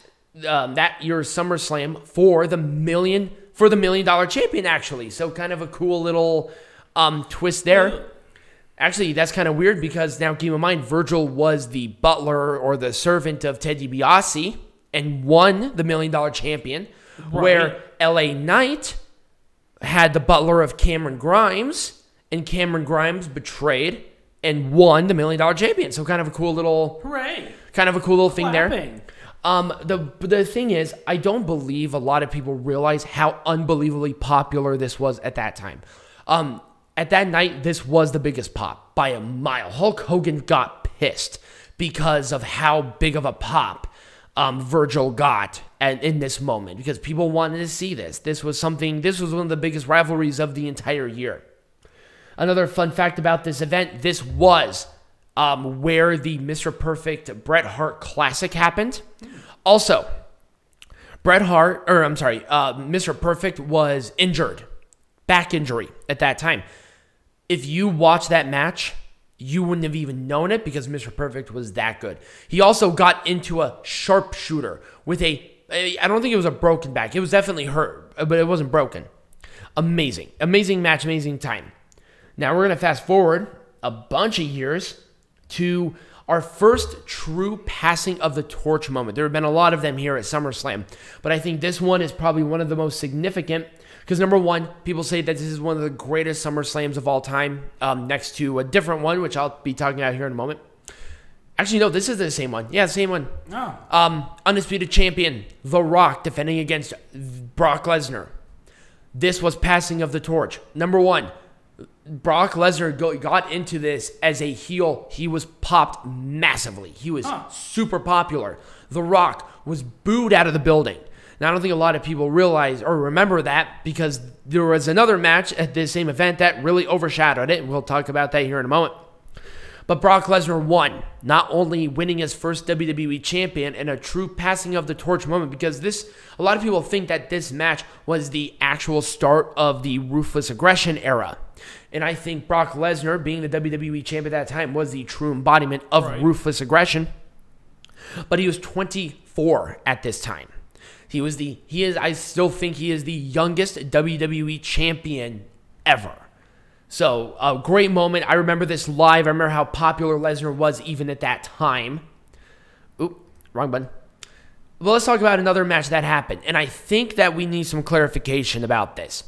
Speaker 1: um, that year's SummerSlam for the million for the million dollar champion. Actually, so kind of a cool little um, twist there. Actually, that's kind of weird because now keep in mind, Virgil was the butler or the servant of Ted DiBiase and won the Million Dollar Champion, right. where LA Knight had the butler of Cameron Grimes, and Cameron Grimes betrayed and won the Million Dollar Champion. So kind of a cool little,
Speaker 2: hooray!
Speaker 1: Kind of a cool little thing there. Um, the the thing is, I don't believe a lot of people realize how unbelievably popular this was at that time. Um, at that night, this was the biggest pop by a mile. Hulk Hogan got pissed because of how big of a pop um, Virgil got and in this moment because people wanted to see this. This was something, this was one of the biggest rivalries of the entire year. Another fun fact about this event this was um, where the Mr. Perfect Bret Hart Classic happened. Also, Bret Hart, or I'm sorry, uh, Mr. Perfect was injured, back injury at that time if you watch that match, you wouldn't have even known it because Mr. Perfect was that good. He also got into a sharpshooter with a, I don't think it was a broken back. It was definitely hurt, but it wasn't broken. Amazing. Amazing match, amazing time. Now we're going to fast forward a bunch of years to our first true passing of the torch moment. There have been a lot of them here at SummerSlam, but I think this one is probably one of the most significant because number one, people say that this is one of the greatest Summer Slams of all time, um, next to a different one, which I'll be talking about here in a moment. Actually, no, this is the same one. Yeah, same one.
Speaker 2: Oh.
Speaker 1: Um, undisputed champion, The Rock, defending against Brock Lesnar. This was passing of the torch. Number one, Brock Lesnar got into this as a heel. He was popped massively. He was huh. super popular. The Rock was booed out of the building. Now, I don't think a lot of people realize or remember that because there was another match at this same event that really overshadowed it. And we'll talk about that here in a moment. But Brock Lesnar won, not only winning his first WWE champion and a true passing of the torch moment, because this, a lot of people think that this match was the actual start of the ruthless aggression era. And I think Brock Lesnar, being the WWE champion at that time, was the true embodiment of right. ruthless aggression. But he was 24 at this time. He was the he is I still think he is the youngest WWE champion ever. So a great moment. I remember this live. I remember how popular Lesnar was even at that time. Oop, wrong button. Well, let's talk about another match that happened. And I think that we need some clarification about this.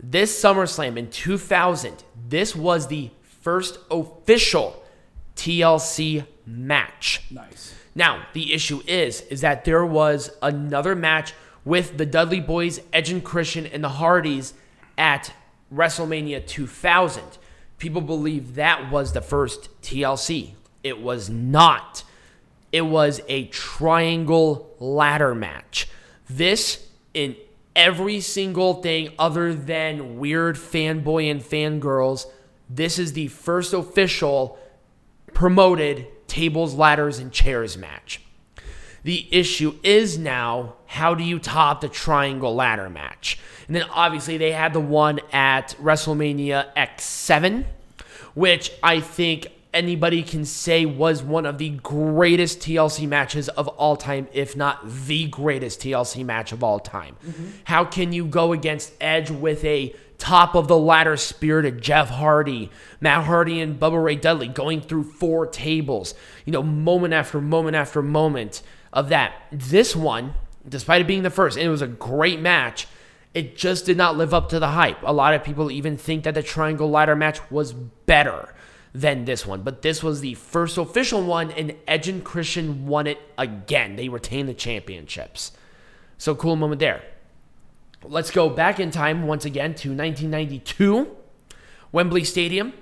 Speaker 1: This SummerSlam in 2000, this was the first official TLC match.
Speaker 2: Nice.
Speaker 1: Now, the issue is is that there was another match with the Dudley Boys, Edge and Christian, and the Hardys at WrestleMania 2000. People believe that was the first TLC. It was not. It was a triangle ladder match. This in every single thing other than weird fanboy and fangirls, this is the first official promoted tables, ladders, and chairs match. The issue is now how do you top the triangle ladder match? And then obviously they had the one at WrestleMania X7, which I think anybody can say was one of the greatest TLC matches of all time, if not the greatest TLC match of all time. Mm-hmm. How can you go against Edge with a top of the ladder spirited Jeff Hardy, Matt Hardy, and Bubba Ray Dudley going through four tables, you know, moment after moment after moment of that. This one, despite it being the first, and it was a great match, it just did not live up to the hype. A lot of people even think that the triangle ladder match was better than this one, but this was the first official one, and Edge and Christian won it again. They retained the championships. So cool moment there. Let's go back in time once again to 1992, Wembley Stadium,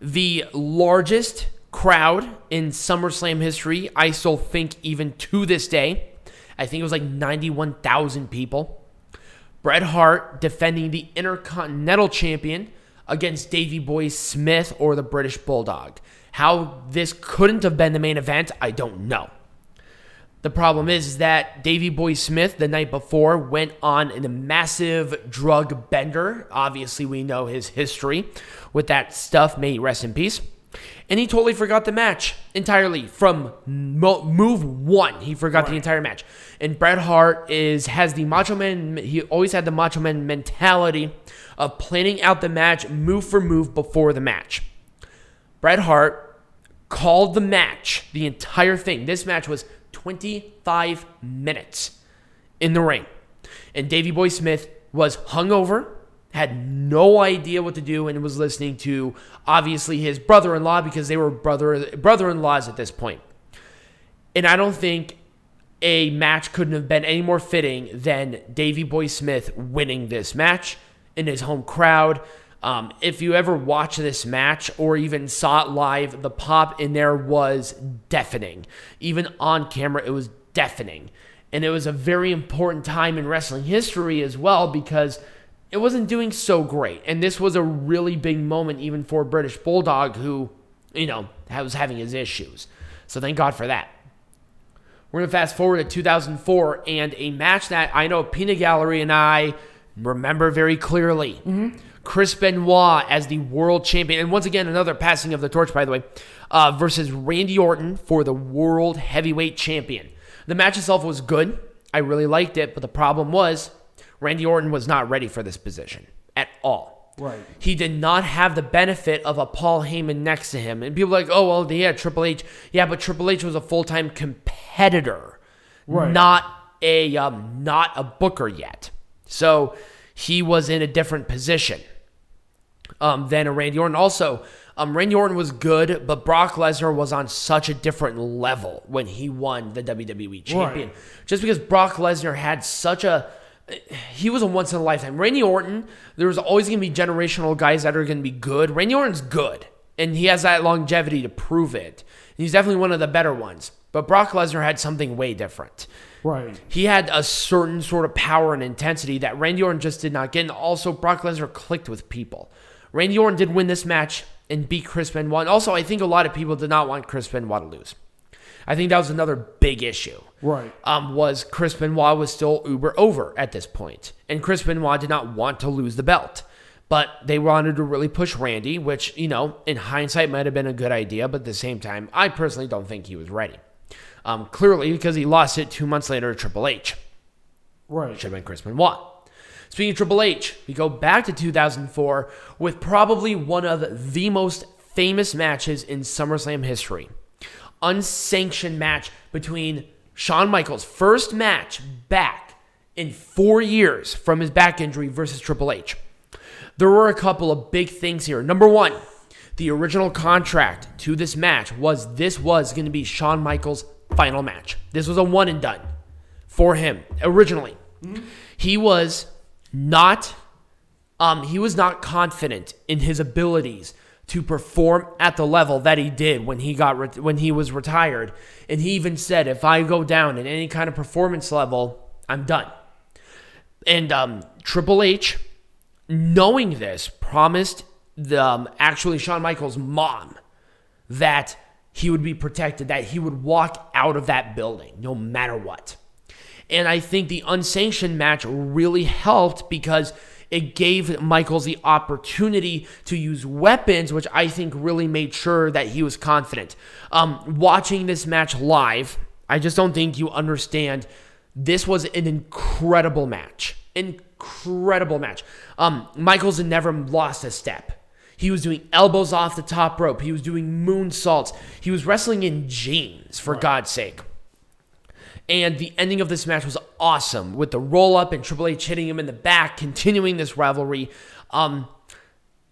Speaker 1: the largest crowd in SummerSlam history. I still think, even to this day, I think it was like 91,000 people. Bret Hart defending the Intercontinental Champion against Davey Boy Smith or the British Bulldog. How this couldn't have been the main event, I don't know. The problem is, is that Davey Boy Smith the night before went on a massive drug bender. Obviously, we know his history with that stuff. May he rest in peace. And he totally forgot the match entirely from mo- move one. He forgot the entire match. And Bret Hart is has the Macho Man. He always had the Macho Man mentality of planning out the match move for move before the match. Bret Hart called the match, the entire thing. This match was 25 minutes in the ring. And Davey Boy Smith was hungover, had no idea what to do, and was listening to obviously his brother in law because they were brother brother in laws at this point. And I don't think a match couldn't have been any more fitting than Davey Boy Smith winning this match in his home crowd. Um, if you ever watch this match or even saw it live, the pop in there was deafening. Even on camera, it was deafening. And it was a very important time in wrestling history as well because it wasn't doing so great. And this was a really big moment even for British Bulldog, who, you know, was having his issues. So thank God for that. We're going to fast forward to 2004 and a match that I know Peanut Gallery and I remember very clearly. Chris Benoit as the world champion. And once again, another passing of the torch, by the way, uh, versus Randy Orton for the world heavyweight champion. The match itself was good. I really liked it, but the problem was Randy Orton was not ready for this position at all.
Speaker 2: Right.
Speaker 1: He did not have the benefit of a Paul Heyman next to him. And people are like, oh, well, had Triple H. Yeah, but Triple H was a full time competitor,
Speaker 2: Right.
Speaker 1: not a um, not a booker yet. So he was in a different position um, than a Randy Orton. Also, um, Randy Orton was good, but Brock Lesnar was on such a different level when he won the WWE champion. Just because Brock Lesnar had such a he was a once in a lifetime. Randy Orton, there was always going to be generational guys that are going to be good. Randy Orton's good, and he has that longevity to prove it. He's definitely one of the better ones. But Brock Lesnar had something way different.
Speaker 2: Right.
Speaker 1: He had a certain sort of power and intensity that Randy Orton just did not get. And also, Brock Lesnar clicked with people. Randy Orton did win this match and beat Chris Benoit. And also, I think a lot of people did not want Chris Benoit to lose. I think that was another big issue.
Speaker 2: Right.
Speaker 1: Um, was Chris Benoit was still uber over at this point, and Chris Benoit did not want to lose the belt, but they wanted to really push Randy, which you know, in hindsight, might have been a good idea, but at the same time, I personally don't think he was ready. Um, clearly, because he lost it two months later to Triple H.
Speaker 2: Right.
Speaker 1: Should have been Chris Benoit. Speaking of Triple H, we go back to 2004 with probably one of the most famous matches in SummerSlam history. Unsanctioned match between Shawn Michaels' first match back in four years from his back injury versus Triple H. There were a couple of big things here. Number one, the the original contract to this match was this was going to be Shawn Michaels' final match. This was a one and done for him originally. Mm-hmm. He was not um, he was not confident in his abilities to perform at the level that he did when he got re- when he was retired, and he even said, "If I go down in any kind of performance level, I'm done." And um, Triple H, knowing this, promised the um, actually Shawn Michaels' mom that he would be protected, that he would walk out of that building no matter what. And I think the unsanctioned match really helped because it gave Michaels the opportunity to use weapons, which I think really made sure that he was confident. Um, watching this match live, I just don't think you understand. This was an incredible match. Incredible match. Um, Michaels had never lost a step. He was doing elbows off the top rope. He was doing moonsaults. He was wrestling in jeans, for God's sake. And the ending of this match was awesome with the roll up and Triple H hitting him in the back, continuing this rivalry. Um,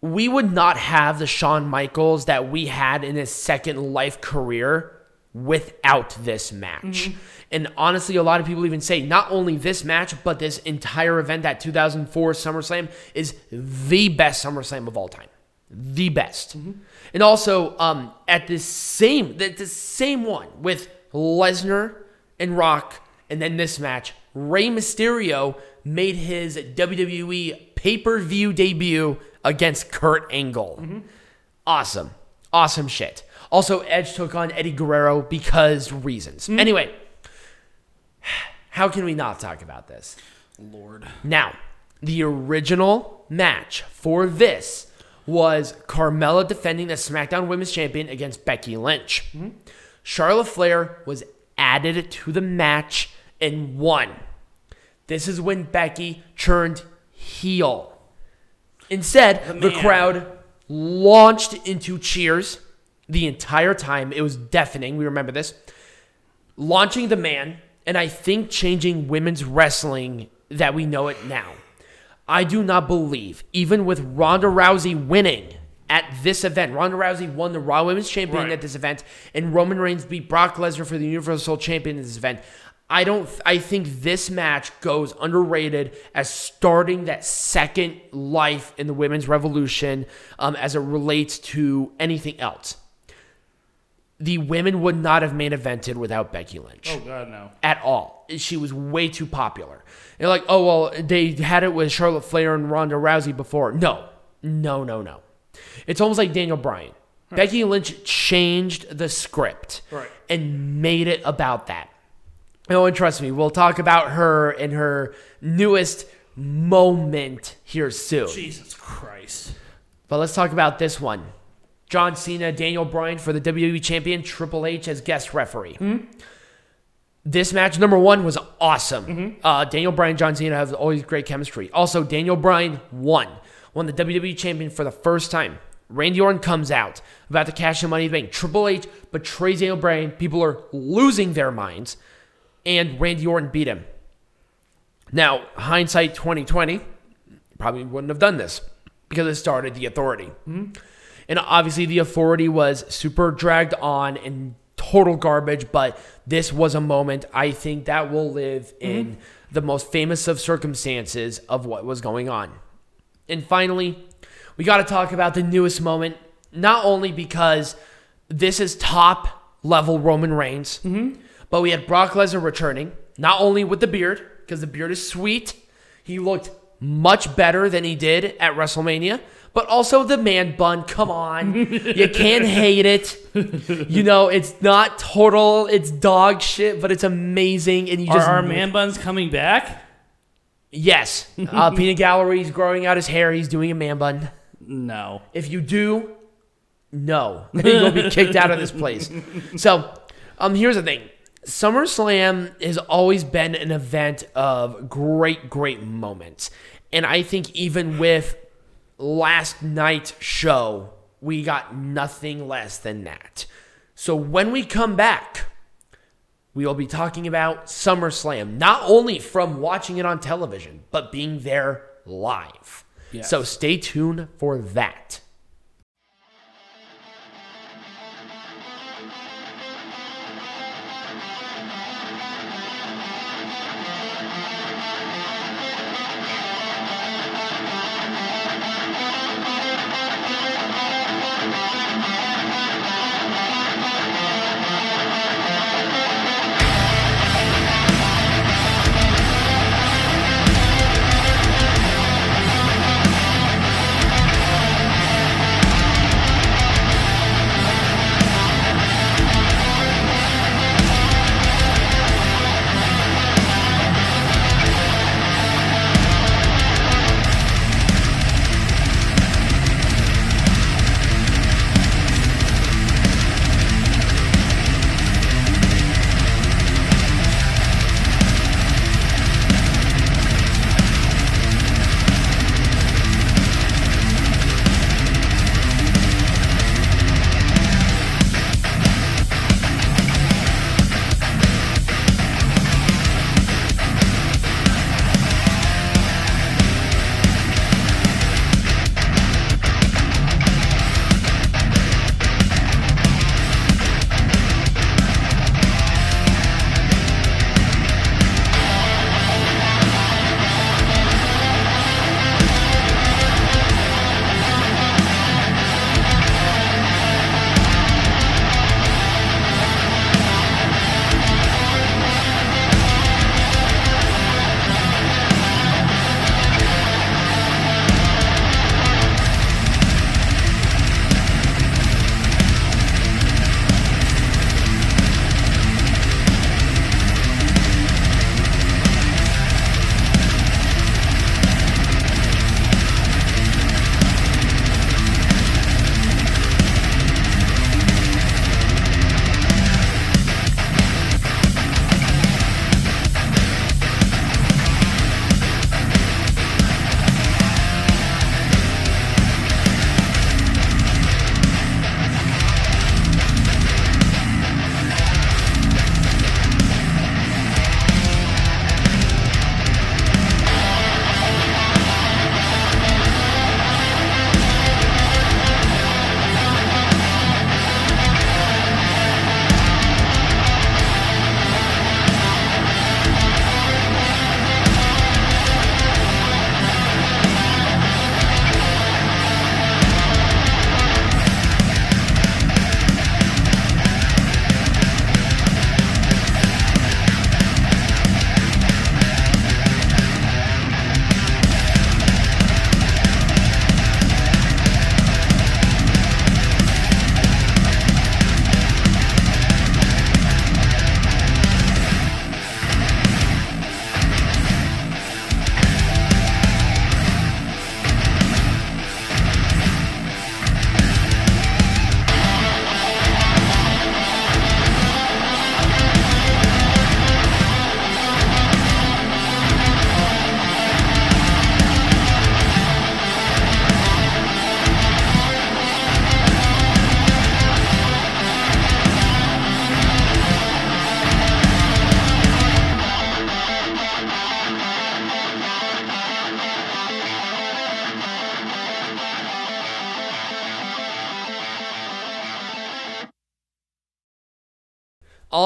Speaker 1: we would not have the Shawn Michaels that we had in his second life career without this match. And honestly, a lot of people even say not only this match, but this entire event, that 2004 SummerSlam, is the best SummerSlam of all time. The best. And also, um, at the same, the, the same one with Lesnar and Rock, and then this match, Rey Mysterio made his WWE pay per view debut against Kurt Angle. Mm-hmm. Awesome. Awesome shit. Also, Edge took on Eddie Guerrero because reasons. Mm-hmm. Anyway, how can we not talk about this?
Speaker 2: Lord.
Speaker 1: Now, the original match for this was Carmella defending the SmackDown Women's Champion against Becky Lynch. Mm-hmm. Charlotte Flair was added to the match and won. This is when Becky turned heel. Instead, the,
Speaker 2: man.
Speaker 1: crowd launched into cheers the entire time. It was deafening. We remember this launching the man, and I think changing women's wrestling that we know it now. I do not believe, even with Ronda Rousey winning at this event, Ronda Rousey won the Raw Women's Champion
Speaker 2: Right.
Speaker 1: at this event, and Roman Reigns beat Brock Lesnar for the Universal Champion at this event. I don't. I think this match goes underrated as starting that second life in the women's revolution um, as it relates to anything else. The women would not have main evented without Becky Lynch
Speaker 2: Oh God, no.
Speaker 1: at all. She was way too popular. They're like, oh well, they had it with Charlotte Flair and Ronda Rousey before. No, no, no, no. It's almost like Daniel Bryan. Becky Lynch changed the script
Speaker 2: Right.
Speaker 1: and made it about that. Oh, and trust me, we'll talk about her in her newest moment here soon.
Speaker 2: Jesus Christ.
Speaker 1: But let's talk about this one. John Cena, Daniel Bryan for the WWE Champion, Triple H as guest referee. This match, number one, was awesome. Uh, Daniel Bryan, John Cena have always great chemistry. Also, Daniel Bryan won, won the WWE Champion for the first time. Randy Orton comes out about to cash in Money in the Bank. Triple H betrays Daniel Bryan. People are losing their minds, and Randy Orton beat him. Now, hindsight 2020, probably wouldn't have done this because it started the authority. Mm-hmm. And obviously, the authority was super dragged on and total garbage, but this was a moment I think that will live mm-hmm. in the most famous of circumstances of what was going on. And finally, we got to talk about the newest moment, not only because this is top level Roman Reigns, mm-hmm. but we had Brock Lesnar returning, not only with the beard, because the beard is sweet. He looked much better than he did at WrestleMania, but also the man bun. Come on. *laughs* you can't hate it. You know, it's not total, it's dog shit, but it's amazing. And you
Speaker 2: Are
Speaker 1: just.
Speaker 2: our man buns coming back?
Speaker 1: Yes. Uh, *laughs* Peanut Gallery's growing out his hair. He's doing a man bun.
Speaker 2: No.
Speaker 1: If you do, no, *laughs* you'll be kicked out of this place. *laughs* So, um, here's the thing: SummerSlam has always been an event of great, great moments, and I think even with last night's show, we got nothing less than that. So when we come back, we will be talking about SummerSlam, not only from watching it on television, but being there live.
Speaker 2: Yes.
Speaker 1: So stay tuned for that.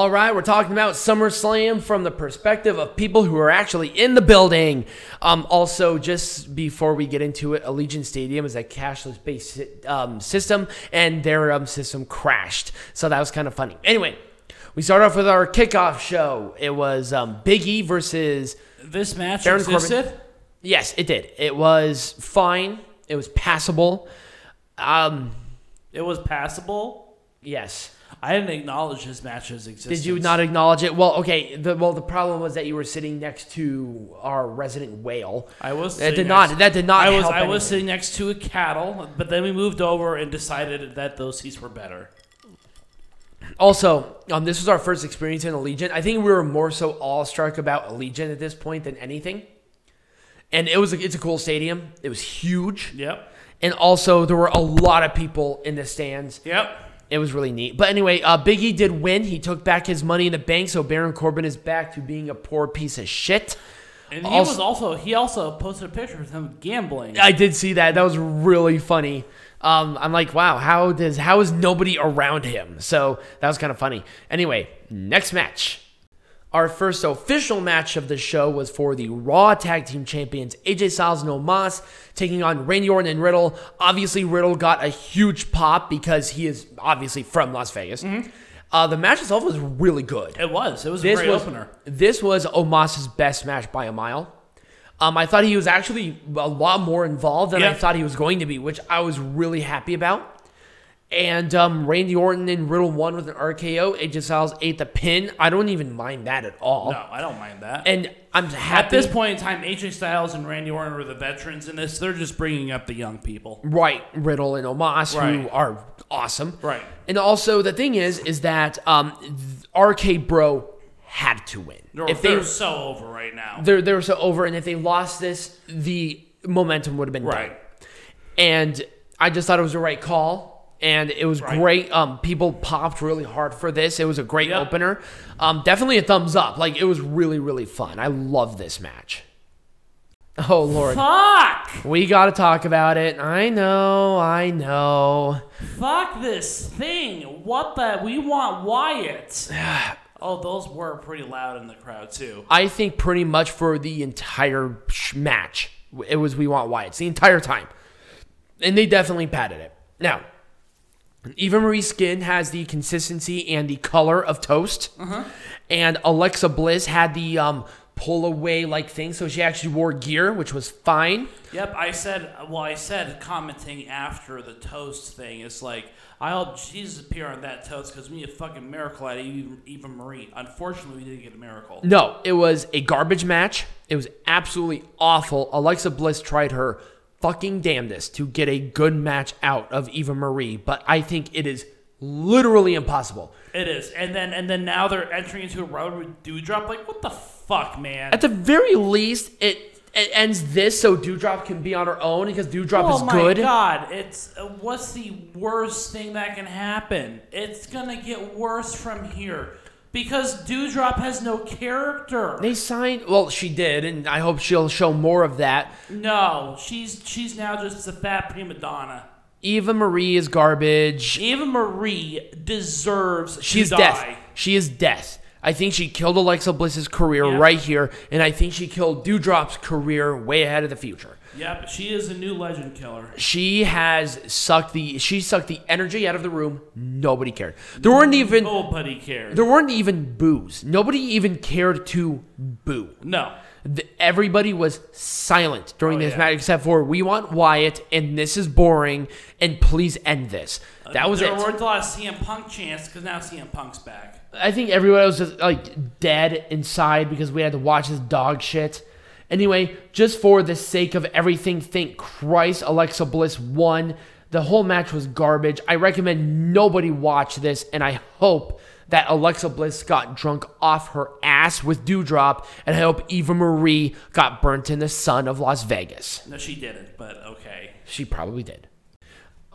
Speaker 1: All right, we're talking about SummerSlam from the perspective of people who are actually in the building. Um, also, just before we get into it, Allegiant Stadium is a cashless based um, system, and their um, system crashed. So that was kind of funny. Anyway, we start off with our kickoff show. It was um, Big E versus.
Speaker 2: This match
Speaker 1: Baron Corbin.
Speaker 2: existed.
Speaker 1: Yes, it did. It was fine, it was passable. Um,
Speaker 2: It was passable.
Speaker 1: yes.
Speaker 2: I didn't acknowledge his match's existence.
Speaker 1: Did you not acknowledge it? Well, okay. The, well, the problem was that you were sitting next to our resident whale.
Speaker 2: I was.
Speaker 1: That
Speaker 2: sitting
Speaker 1: did not.
Speaker 2: next-
Speaker 1: That did not.
Speaker 2: I was. I was sitting next to a cattle, but then we moved over and decided that those seats were better.
Speaker 1: Also, um, this was our first experience in Allegiant. I think we were more so awestruck about Allegiant at this point than anything. And it was. A, it's a cool stadium. It was huge,
Speaker 2: Yep.
Speaker 1: and also there were a lot of people in the stands.
Speaker 2: Yep.
Speaker 1: It was really neat. But anyway, uh, Big E did win. He took back his money in the bank, so Baron Corbin is back to being a poor piece of shit.
Speaker 2: And he
Speaker 1: Also-
Speaker 2: was also. He also posted a picture of him gambling.
Speaker 1: I did see that. That was really funny. Um, I'm like, wow, how does how is nobody around him? So that was kind of funny. Anyway, next match. Our first official match of the show was for the Raw Tag Team Champions AJ Styles and Omos taking on Randy Orton and Riddle. Obviously, Riddle got a huge pop because he is obviously from Las Vegas. Uh, the match itself was really good.
Speaker 2: It was. It was a
Speaker 1: This
Speaker 2: great
Speaker 1: was
Speaker 2: opener.
Speaker 1: this was Omos's best match by a mile. Um, I thought he was actually a lot more involved than I thought he was going to be, which I was really happy about. And um, Randy Orton and Riddle won with an RKO. AJ Styles ate the pin. I don't even mind that at all.
Speaker 2: No, I don't mind that.
Speaker 1: And I'm happy.
Speaker 2: At this point in time, AJ Styles and Randy Orton are the veterans in this. They're just bringing up the young people.
Speaker 1: right, Riddle and Omos, who are awesome.
Speaker 2: Right.
Speaker 1: And also the thing is, is that um, RK Bro had to win.
Speaker 2: They're,
Speaker 1: if they
Speaker 2: they're so over right now.
Speaker 1: they're they're so over, and if they lost this, the momentum would have been
Speaker 2: Right.
Speaker 1: done. And I just thought it was the right call, and it was
Speaker 2: Right.
Speaker 1: great. Um, people popped really hard for this. It was a great opener. Um, definitely a thumbs up. Like it was really really fun. I love this match. *laughs* Oh lord,
Speaker 2: Fuck!
Speaker 1: we got to talk about it. I know, I know.
Speaker 2: Fuck this thing. What the? We want Wyatt. *sighs* oh, those were pretty loud in the crowd, too.
Speaker 1: I think pretty much for the entire match, it was we want Wyatt's the entire time, and they definitely padded it. Now, Eva Marie Skin has the consistency and the color of toast, and Alexa Bliss had the um, pull away like thing, so she actually wore gear, which was fine.
Speaker 2: Yep, I said, well, I said commenting after the toast thing, it's like, I hope Jesus appear on that toast because we need a fucking miracle out of Eva Marie. Unfortunately, we didn't get a miracle.
Speaker 1: No, it was a garbage match. It was absolutely awful. Alexa Bliss tried her fucking damnedest to get a good match out of Eva Marie, but I think it is literally impossible.
Speaker 2: It is. And then and then now they're entering into a road with Doudrop. Like, what the fuck, man?
Speaker 1: At the very least, it it ends this so Doudrop can be on her own because Doudrop
Speaker 2: oh
Speaker 1: is good.
Speaker 2: Oh my god! It's uh, what's the worst thing that can happen? It's gonna get worse from here because Doudrop has no character.
Speaker 1: They signed. Well, she did, and I hope she'll show more of that.
Speaker 2: No, she's she's now just a fat prima donna.
Speaker 1: Eva Marie is garbage.
Speaker 2: Eva Marie deserves
Speaker 1: She's
Speaker 2: to
Speaker 1: death. She is death. I think she killed Alexa Bliss's career
Speaker 2: Yeah.
Speaker 1: right here, and I think she killed Doudrop's career way ahead of the future.
Speaker 2: Yep, she is a new legend killer.
Speaker 1: She has sucked the she sucked the energy out of the room. Nobody cared. There weren't even
Speaker 2: Nobody cares.
Speaker 1: there weren't even boos. Nobody even cared to boo.
Speaker 2: No.
Speaker 1: Th- everybody was silent during
Speaker 2: Oh,
Speaker 1: this
Speaker 2: yeah.
Speaker 1: match except for we want Wyatt and this is boring and please end this. Uh, that was
Speaker 2: there
Speaker 1: it.
Speaker 2: weren't a lot of CM Punk chants because now CM Punk's back.
Speaker 1: I think everyone was just like dead inside because we had to watch this dog shit. Anyway, just for the sake of everything, thank Christ Alexa Bliss won. The whole match was garbage. I recommend nobody watch this, and I hope that Alexa Bliss got drunk off her ass with Doudrop, and I hope Eva Marie got burnt in the sun of Las Vegas.
Speaker 2: No, she didn't, but okay.
Speaker 1: She probably did.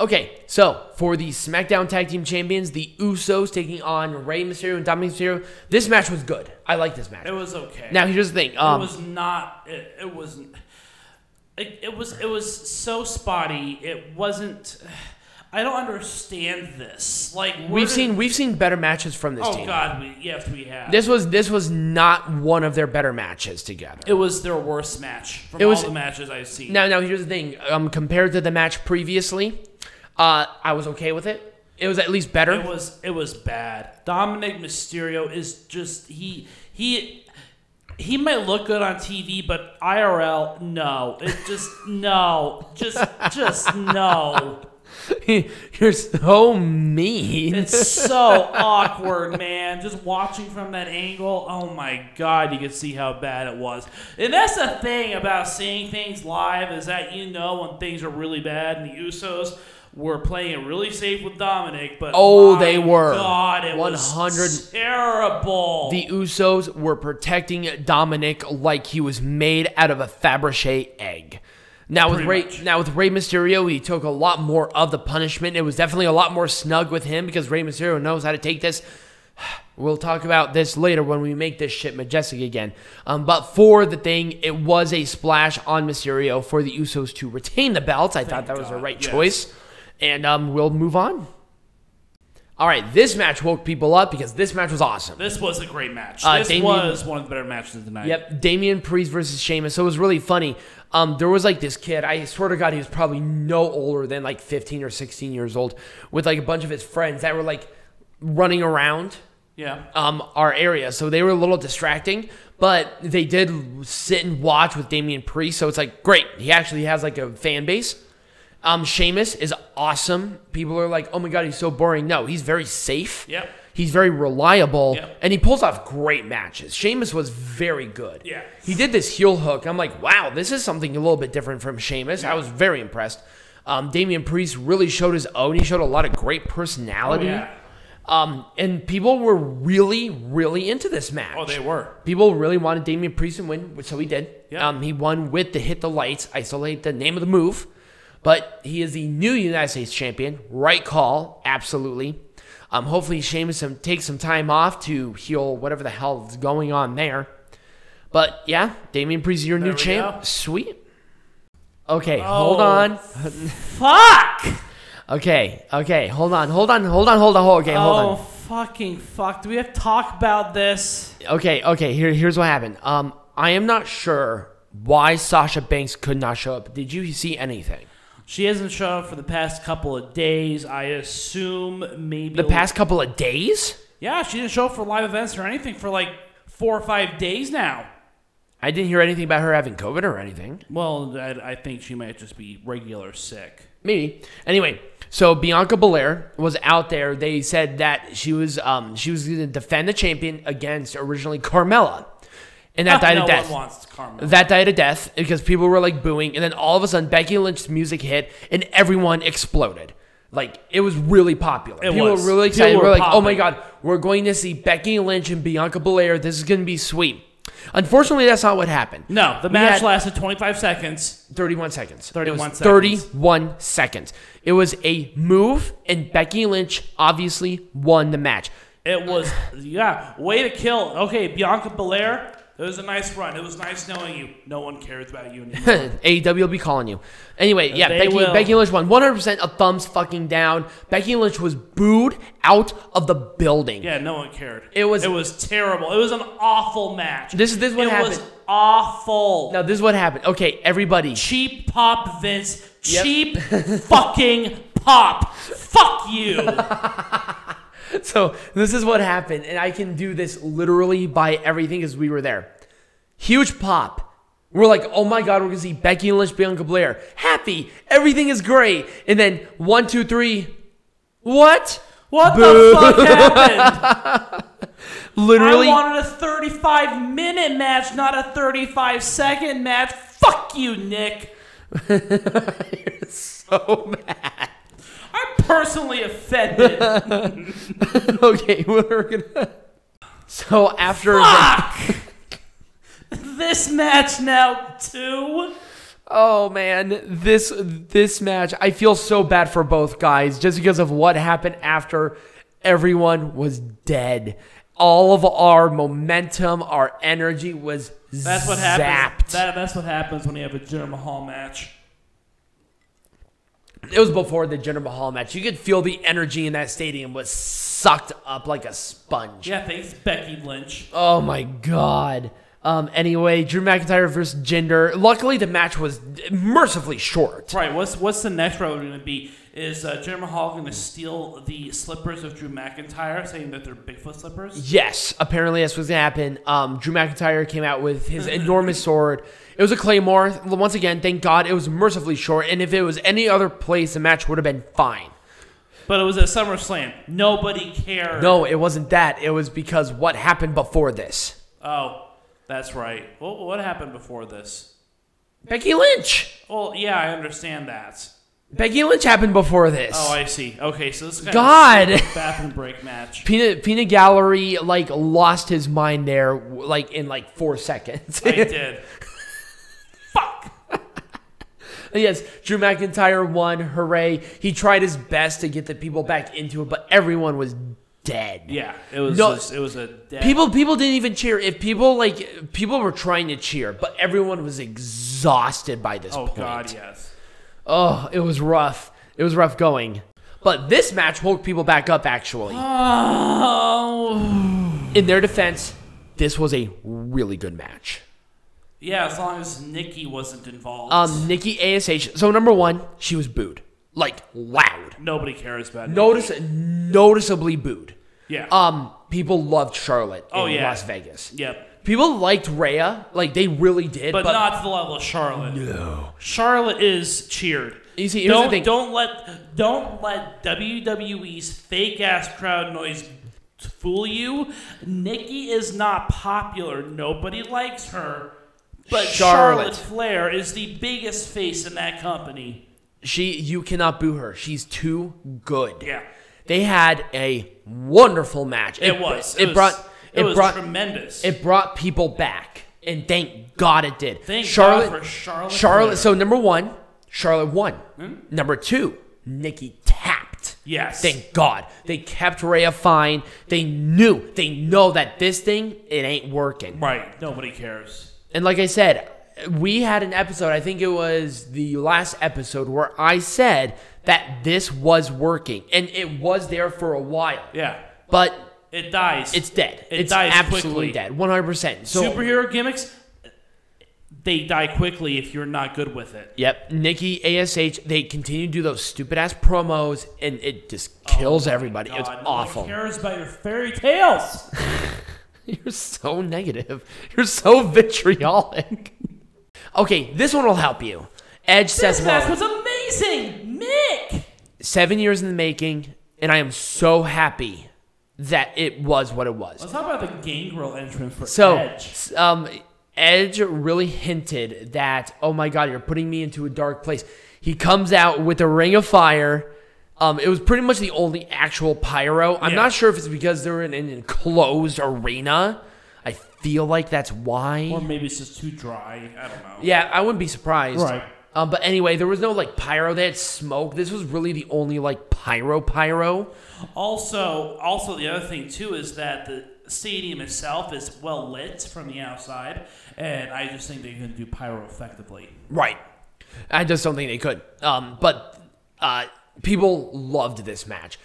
Speaker 1: Okay, so for the SmackDown Tag Team Champions, the Usos taking on Rey Mysterio and Dominik Mysterio. This match was good. I like this match.
Speaker 2: It was okay.
Speaker 1: Now here's the thing. Um,
Speaker 2: it was not. It, it wasn't. It, it was. It was so spotty. It wasn't. *sighs* I don't understand this. Like
Speaker 1: We've
Speaker 2: did-
Speaker 1: seen we've seen better matches from this
Speaker 2: Oh
Speaker 1: team.
Speaker 2: Oh God, we, yes, we have.
Speaker 1: This was this was not one of their better matches together.
Speaker 2: it was their worst match from
Speaker 1: It was-
Speaker 2: all the matches I've seen.
Speaker 1: Now, now here's the thing. Um, compared to the match previously, uh, I was okay with it. It was at least better.
Speaker 2: It was it was bad. Dominik Mysterio is just he he he might look good on TV, but IRL, no. It just *laughs* no. Just just no. *laughs*
Speaker 1: You're so mean.
Speaker 2: It's so *laughs* awkward, man. Just watching from that angle, oh my god, you can see how bad it was. And that's the thing about seeing things live is that you know when things are really bad. And the Usos were playing really safe with Dominik, but
Speaker 1: Oh, they were.
Speaker 2: God, it
Speaker 1: 100
Speaker 2: was terrible.
Speaker 1: the Usos were protecting Dominik like he was made out of a Fabergé egg. Now with
Speaker 2: Pretty
Speaker 1: Rey,
Speaker 2: much.
Speaker 1: now with Rey Mysterio, he took a lot more of the punishment. It was definitely a lot more snug with him because Rey Mysterio knows how to take this. *sighs* We'll talk about this later when we make this shit majestic again. Um, but for the thing, it was a splash on Mysterio for the Usos to retain the belts. I thought that was the right
Speaker 2: yes.
Speaker 1: choice, and um, we'll move on. All right, this match woke people up because this match was awesome.
Speaker 2: this was a great match.
Speaker 1: Uh,
Speaker 2: this
Speaker 1: Damian-
Speaker 2: was one of the better matches of the night.
Speaker 1: Yep, Damian Priest versus Sheamus. So it was really funny. Um, there was like this kid. I swear to God, he was probably no older than like 15 or 16 years old, with like a bunch of his friends that were like running around
Speaker 2: Yeah.
Speaker 1: um, our area. So they were a little distracting, but they did sit and watch with Damian Priest. So it's like great. He actually has like a fan base. Um, Sheamus is awesome. People are like, oh my God, he's so boring. No, he's very safe.
Speaker 2: Yep.
Speaker 1: He's very reliable, and he pulls off great matches. Sheamus was very good.
Speaker 2: Yeah.
Speaker 1: He did this heel hook. I'm like, wow, this is something a little bit different from Sheamus. I was very impressed. Um, Damian Priest really showed his own. He showed a lot of great personality.
Speaker 2: Oh, yeah.
Speaker 1: Um, and people were really, really into this match.
Speaker 2: Oh, they were.
Speaker 1: People really wanted Damian Priest to win, so he did.
Speaker 2: Yeah.
Speaker 1: Um, he won with the hit the lights. I still hate the name of the move, but he is the new United States champion. Right call, absolutely. Um, hopefully Sheamus takes some time off to heal whatever the hell is going on there. But yeah, Damian Priest is your new champ.
Speaker 2: go.
Speaker 1: Sweet. Okay, hold
Speaker 2: Oh.
Speaker 1: on.
Speaker 2: Fuck! *laughs*
Speaker 1: Okay, okay, hold on, hold on, hold on, hold on, hold. Okay, hold on.
Speaker 2: Oh, fucking fuck. Do we have to talk about this?
Speaker 1: Okay, okay. Here, here's what happened. Um, I am not sure why Sasha Banks could not show up. Did you see anything?
Speaker 2: She hasn't shown up for the past couple of days. I assume maybe
Speaker 1: The past couple of days?
Speaker 2: Yeah, she didn't show up for live events or anything for like four or five days now.
Speaker 1: I didn't hear anything about her having COVID or anything.
Speaker 2: Well, I, I think she might just be regular sick.
Speaker 1: Maybe. Anyway, so Bianca Belair was out there. They said that she was um she was going to defend the champion against originally Carmella, and that *laughs* died
Speaker 2: no
Speaker 1: of death.
Speaker 2: one wants Carmella.
Speaker 1: That died of death because people were like booing, and then all of a sudden Becky Lynch's music hit, and everyone exploded. Like it was really popular.
Speaker 2: It
Speaker 1: people
Speaker 2: was.
Speaker 1: were really
Speaker 2: People
Speaker 1: excited.
Speaker 2: were
Speaker 1: we're like, oh my god, we're going to see Becky Lynch and Bianca Belair. This is going to be sweet. Unfortunately, that's not what happened.
Speaker 2: No, the match lasted 25 seconds.
Speaker 1: 31 seconds.
Speaker 2: 31
Speaker 1: it was
Speaker 2: seconds.
Speaker 1: 31 seconds. It was a move, and Becky Lynch obviously won the match.
Speaker 2: It was, yeah, way to kill. Okay, Bianca Belair, it was a nice run. It was nice knowing you. No one cares about you *laughs* anymore.
Speaker 1: AEW will be calling you. Anyway, yeah, Becky,
Speaker 2: will.
Speaker 1: Becky Lynch won 100% a thumbs fucking down. Becky Lynch was booed out of the building.
Speaker 2: yeah, no one cared.
Speaker 1: It was-
Speaker 2: it was terrible. It was an awful match.
Speaker 1: This is this is what
Speaker 2: it
Speaker 1: happened.
Speaker 2: was awful.
Speaker 1: Now this is what happened. Okay, everybody.
Speaker 2: Cheap pop, Vince.
Speaker 1: Yep.
Speaker 2: Cheap *laughs* fucking pop. Fuck you. *laughs* *laughs*
Speaker 1: So this is what happened, and I can do this literally by everything as we were there. Huge pop. We're like, oh my god, we're gonna see Becky Lynch, Bianca Belair. Happy, everything is great. And then one, two, three. What?
Speaker 2: What
Speaker 1: Boo.
Speaker 2: the fuck *laughs* happened?
Speaker 1: Literally,
Speaker 2: I wanted a 35 minute match, not a 35 second match. Fuck you, Nick. *laughs*
Speaker 1: You're so mad.
Speaker 2: Personally offended. *laughs*
Speaker 1: okay, we're gonna. *laughs* So after
Speaker 2: Fuck! this match now, too?
Speaker 1: oh man, this this match, I feel so bad for both guys just because of what happened after everyone was dead. All of our momentum, our energy was
Speaker 2: That's what
Speaker 1: zapped.
Speaker 2: happens. That, that's what happens when you have a Jinder Mahal match.
Speaker 1: It was before the Jinder Mahal match. You could feel the energy in that stadium was sucked up like a sponge.
Speaker 2: Yeah, thanks, Becky Lynch.
Speaker 1: Oh my god. Um, anyway, Drew McIntyre versus Jinder. Luckily, the match was mercifully short.
Speaker 2: Right. What's what's the next round going to be? Is uh, Jinder Mahal going to steal the slippers of Drew McIntyre, saying that they're Bigfoot slippers?
Speaker 1: Yes, apparently that's what's gonna happen. Um, Drew McIntyre came out with his *laughs* enormous sword. It was a claymore. Once again, thank God it was mercifully short. And if it was any other place, the match would have been fine.
Speaker 2: But it was at SummerSlam. Nobody cared.
Speaker 1: No, it wasn't that. It was because what happened before this.
Speaker 2: Oh, that's right. Well, what happened before this?
Speaker 1: Becky Lynch.
Speaker 2: Well, yeah, I understand that.
Speaker 1: Becky Lynch happened before this.
Speaker 2: Oh, I see. Okay, so this is
Speaker 1: God.
Speaker 2: bathroom break match. *laughs*
Speaker 1: Peanut Peanut Gallery like lost his mind there like in like four seconds.
Speaker 2: I did.
Speaker 1: Yes, Drew McIntyre won. Hooray! He tried his best to get the people back into it, but everyone was dead.
Speaker 2: Yeah, it was.
Speaker 1: No,
Speaker 2: just, it was a dead.
Speaker 1: People people didn't even cheer. If people like people were trying to cheer, but everyone was exhausted by this
Speaker 2: oh,
Speaker 1: point. Oh point.
Speaker 2: God, yes.
Speaker 1: Oh, it was rough. It was rough going. But this match woke people back up actually.
Speaker 2: Oh.
Speaker 1: In their defense, this was a really good match.
Speaker 2: Yeah, as long as Nikki wasn't involved.
Speaker 1: Um, Nikki Ash. So number one, she was booed, like loud,
Speaker 2: Nobody cares about
Speaker 1: notice noticeably booed.
Speaker 2: Yeah.
Speaker 1: Um, people loved Charlotte in
Speaker 2: Oh, yeah.
Speaker 1: Las Vegas.
Speaker 2: yep.
Speaker 1: People liked Rhea, like they really did.
Speaker 2: But,
Speaker 1: But,
Speaker 2: not to the level of Charlotte.
Speaker 1: no.
Speaker 2: Charlotte is cheered.
Speaker 1: You see, here's
Speaker 2: don't
Speaker 1: thing.
Speaker 2: don't let don't let WWE's fake ass crowd noise fool you. Nikki is not popular. Nobody likes her. But
Speaker 1: Charlotte.
Speaker 2: Charlotte Flair is the biggest face in that company.
Speaker 1: She, you cannot boo her. She's too good.
Speaker 2: Yeah.
Speaker 1: They had a wonderful match.
Speaker 2: It, was.
Speaker 1: It,
Speaker 2: was,
Speaker 1: brought.
Speaker 2: It,
Speaker 1: It,
Speaker 2: was
Speaker 1: brought.
Speaker 2: tremendous.
Speaker 1: It brought people back, and thank God it did.
Speaker 2: Thank
Speaker 1: Charlotte,
Speaker 2: God for Charlotte.
Speaker 1: Charlotte.
Speaker 2: Flair.
Speaker 1: So number one, Charlotte won. Hmm? Number two, Nikki tapped.
Speaker 2: yes.
Speaker 1: Thank God they kept Rhea fine. They knew, they know that this thing it ain't working.
Speaker 2: right. Nobody cares.
Speaker 1: And like I said, we had an episode. I think it was the last episode where I said that this was working, and it was there for a while.
Speaker 2: Yeah.
Speaker 1: But
Speaker 2: It dies.
Speaker 1: it's dead.
Speaker 2: It
Speaker 1: it's
Speaker 2: dies
Speaker 1: absolutely
Speaker 2: quickly.
Speaker 1: dead. One hundred percent. So
Speaker 2: superhero gimmicks. They die quickly if you're not good with it.
Speaker 1: Yep, Nikki Ash. They continue to do those stupid ass promos, and it just oh kills everybody. it's
Speaker 2: Oh
Speaker 1: awful.
Speaker 2: Nobody cares about your fairy tales. *laughs* *laughs*
Speaker 1: You're so negative. You're so vitriolic. okay, this one will help you. Edge says
Speaker 2: This
Speaker 1: Seth
Speaker 2: match was amazing, Mick.
Speaker 1: Seven years in the making, and I am so happy that it was what it was.
Speaker 2: Let's talk about the Gangrel entrance for
Speaker 1: So,
Speaker 2: Edge.
Speaker 1: um, Edge really hinted that, oh my God, you're putting me into a dark place. He comes out with a ring of fire. Um, it was pretty much the only actual pyro. I'm
Speaker 2: Yeah.
Speaker 1: not sure if it's because they're in an enclosed arena. I feel like that's why.
Speaker 2: Or maybe it's just too dry. I don't know.
Speaker 1: Yeah, I wouldn't be surprised.
Speaker 2: Right.
Speaker 1: Um, but anyway, there was no like pyro. They had smoke. This was really the only like pyro pyro.
Speaker 2: Also, also the other thing too is that the stadium itself is well lit from the outside, and I just think they can do pyro effectively.
Speaker 1: Right. I just don't think they could. Um, but uh, people loved this match.